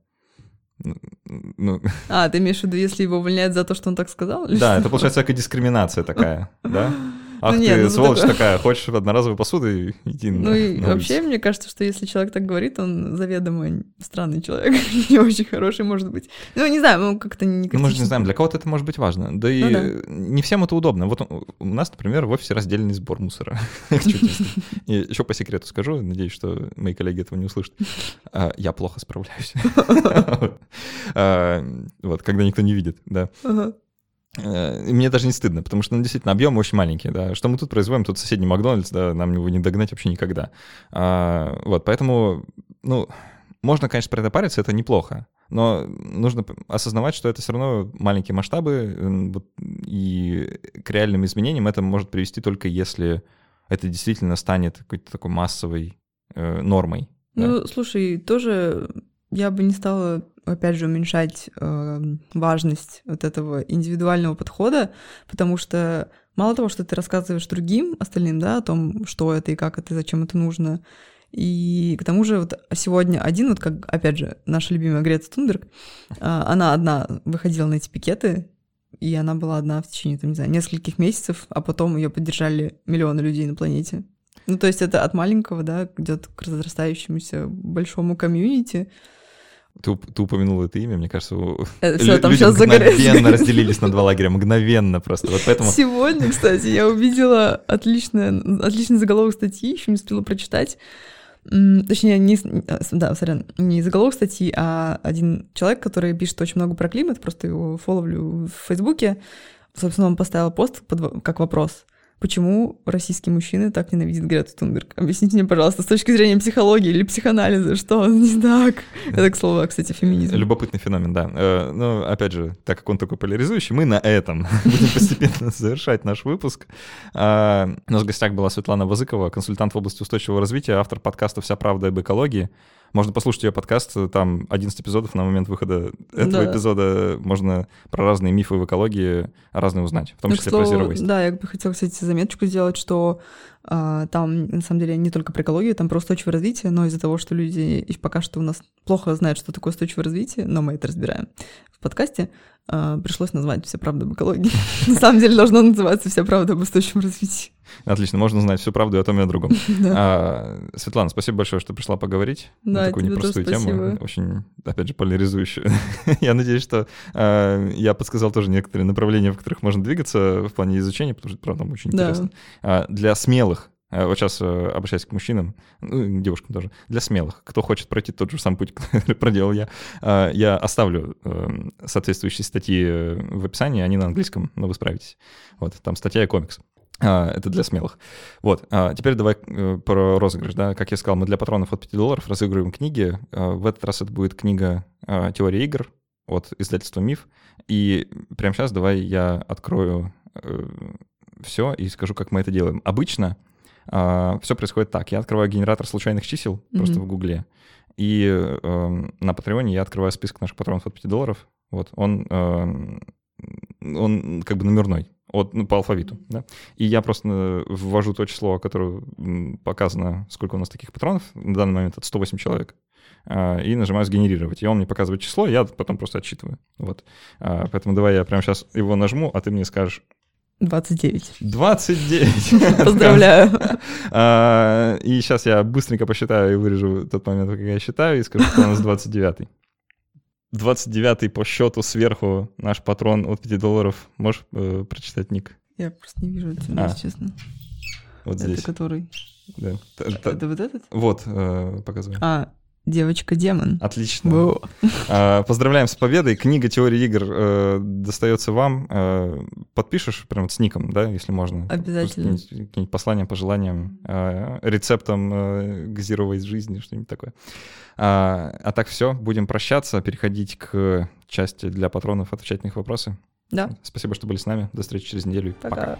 ну, А, ты имеешь в виду, если его увольняют за то, что он так сказал? да, это получается экодискриминация такая, да? Ах Ну ты, ну сволочь такое- такая, хочешь одноразовую посуду, иди Ну на- и на вообще, мне кажется, что если человек так говорит, он заведомо странный человек, не очень хороший, может быть. Ну, не знаю, ну как-то не Ну, мы же не знаем, для кого-то это может быть важно. Да и Ну да. не всем это удобно. Вот у нас, например, в офисе раздельный сбор мусора. Еще по секрету скажу, надеюсь, что мои коллеги этого не услышат. А, Я плохо справляюсь. А, Вот, когда никто не видит, да. Э, И мне даже не стыдно, потому что, ну, действительно, объемы очень маленькие, да. Что мы тут производим, тут соседний Макдональдс, да, нам его не догнать вообще никогда. А, Вот, поэтому, ну, можно, конечно, про это париться, это неплохо, но нужно осознавать, что это все равно маленькие масштабы, и к реальным изменениям это может привести только если это действительно станет какой-то такой массовой э, нормой. да. Ну, слушай, тоже я бы не стала, опять же, уменьшать э, важность вот этого индивидуального подхода, потому что мало того, что ты рассказываешь другим, остальным, да, о том, что это и как это, и зачем это нужно, И к тому же вот сегодня один, вот как, опять же, наша любимая Грета Тунберг, а, она одна выходила на эти пикеты, и она была одна в течение, там, не знаю, нескольких месяцев, а потом ее поддержали миллионы людей на планете. Ну, то есть это от маленького, да, идет к разрастающемуся большому комьюнити, ты, ты упомянул это имя, мне кажется, это, все, там люди сейчас мгновенно разделились на два лагеря, мгновенно просто. Вот поэтому... Сегодня, кстати, я увидела отличное, отличный заголовок статьи, еще не успела прочитать. Точнее, не, да, сорян, не заголовок статьи, а один человек, который пишет очень много про климат, просто его фоловлю в Фейсбуке. Собственно, он поставил пост под, как вопрос — Почему российские мужчины так ненавидят Грету Тунберг? Объясните мне, пожалуйста, с точки зрения психологии или психоанализа, что он не так? Это, к слову, кстати, феминизм. Любопытный феномен, да. Э, ну, опять же, так как он такой поляризующий, мы на этом будем постепенно завершать наш выпуск. А, у нас в гостях была Светлана Вазыкова, консультант в области устойчивого развития, автор подкаста «Вся правда об экологии». Можно послушать ее подкаст, там 11 эпизодов на момент выхода этого да. эпизода. Можно про разные мифы в экологии разные узнать, в том ну, числе слову, про Zero Waste. Да, я бы хотела, кстати, заметочку сделать, что а, там, на самом деле, не только про экологию, там про устойчивое развитие, но из-за того, что люди пока что у нас плохо знают, что такое устойчивое развитие, но мы это разбираем в подкасте, пришлось назвать «Вся правда об экологии». На самом деле должно называться «Вся правда об устойчивом развитии». Отлично, можно знать всю правду и о том, и о другом. А, Светлана, спасибо большое, что пришла поговорить на такую непростую тему, очень, опять же, поляризующую. я надеюсь, что а, я подсказал тоже некоторые направления, в которых можно двигаться в плане изучения, потому что, правда, очень интересно. Для смелых вот сейчас э, обращаясь к мужчинам, ну, девушкам тоже, для смелых, кто хочет пройти тот же самый путь, который проделал я, я оставлю эм, соответствующие статьи э, в описании, они на английском, но вы справитесь. Вот, там статья и комикс. Это для смелых. Вот, теперь давай э, про розыгрыш, да. Как я сказал, мы для патронов от 5 долларов разыгрываем книги. В этот раз это будет книга «Теория игр» от издательства «Миф». И прямо сейчас давай я открою э, все и скажу, как мы это делаем. Обычно все происходит так. Я открываю генератор случайных чисел mm-hmm. просто в Гугле. И э, на Патреоне я открываю список наших патронов от 5 долларов. Вот, он, э, он как бы номерной от, ну, по алфавиту, да, и я просто э, ввожу то число, которое показано, сколько у нас таких патронов, на данный момент это 108 человек, а, и нажимаю «Сгенерировать», и он мне показывает число, я потом просто отсчитываю, вот. А, поэтому давай я прямо сейчас его нажму, а ты мне скажешь, 29. 29. Поздравляю. А, и сейчас я быстренько посчитаю и вырежу тот момент, как я считаю, и скажу, что у нас 29. 29 по счету сверху наш патрон от 5 долларов. Можешь э, прочитать ник? Я просто не вижу тебя, а. честно. Вот это здесь. который? Да. Это вот этот? Вот, э, показываю. А, Девочка-демон. Отлично. Бу. А, поздравляем с победой. Книга теории игр э, достается вам. Э, подпишешь прям с ником, да, если можно. Обязательно. Какие-нибудь послания, пожеланиям, э, рецептом Waste жизни, что-нибудь такое. А, а так все, будем прощаться, переходить к части для патронов, отвечать на их вопросы. Да. Спасибо, что были с нами. До встречи через неделю. Пока. Пока.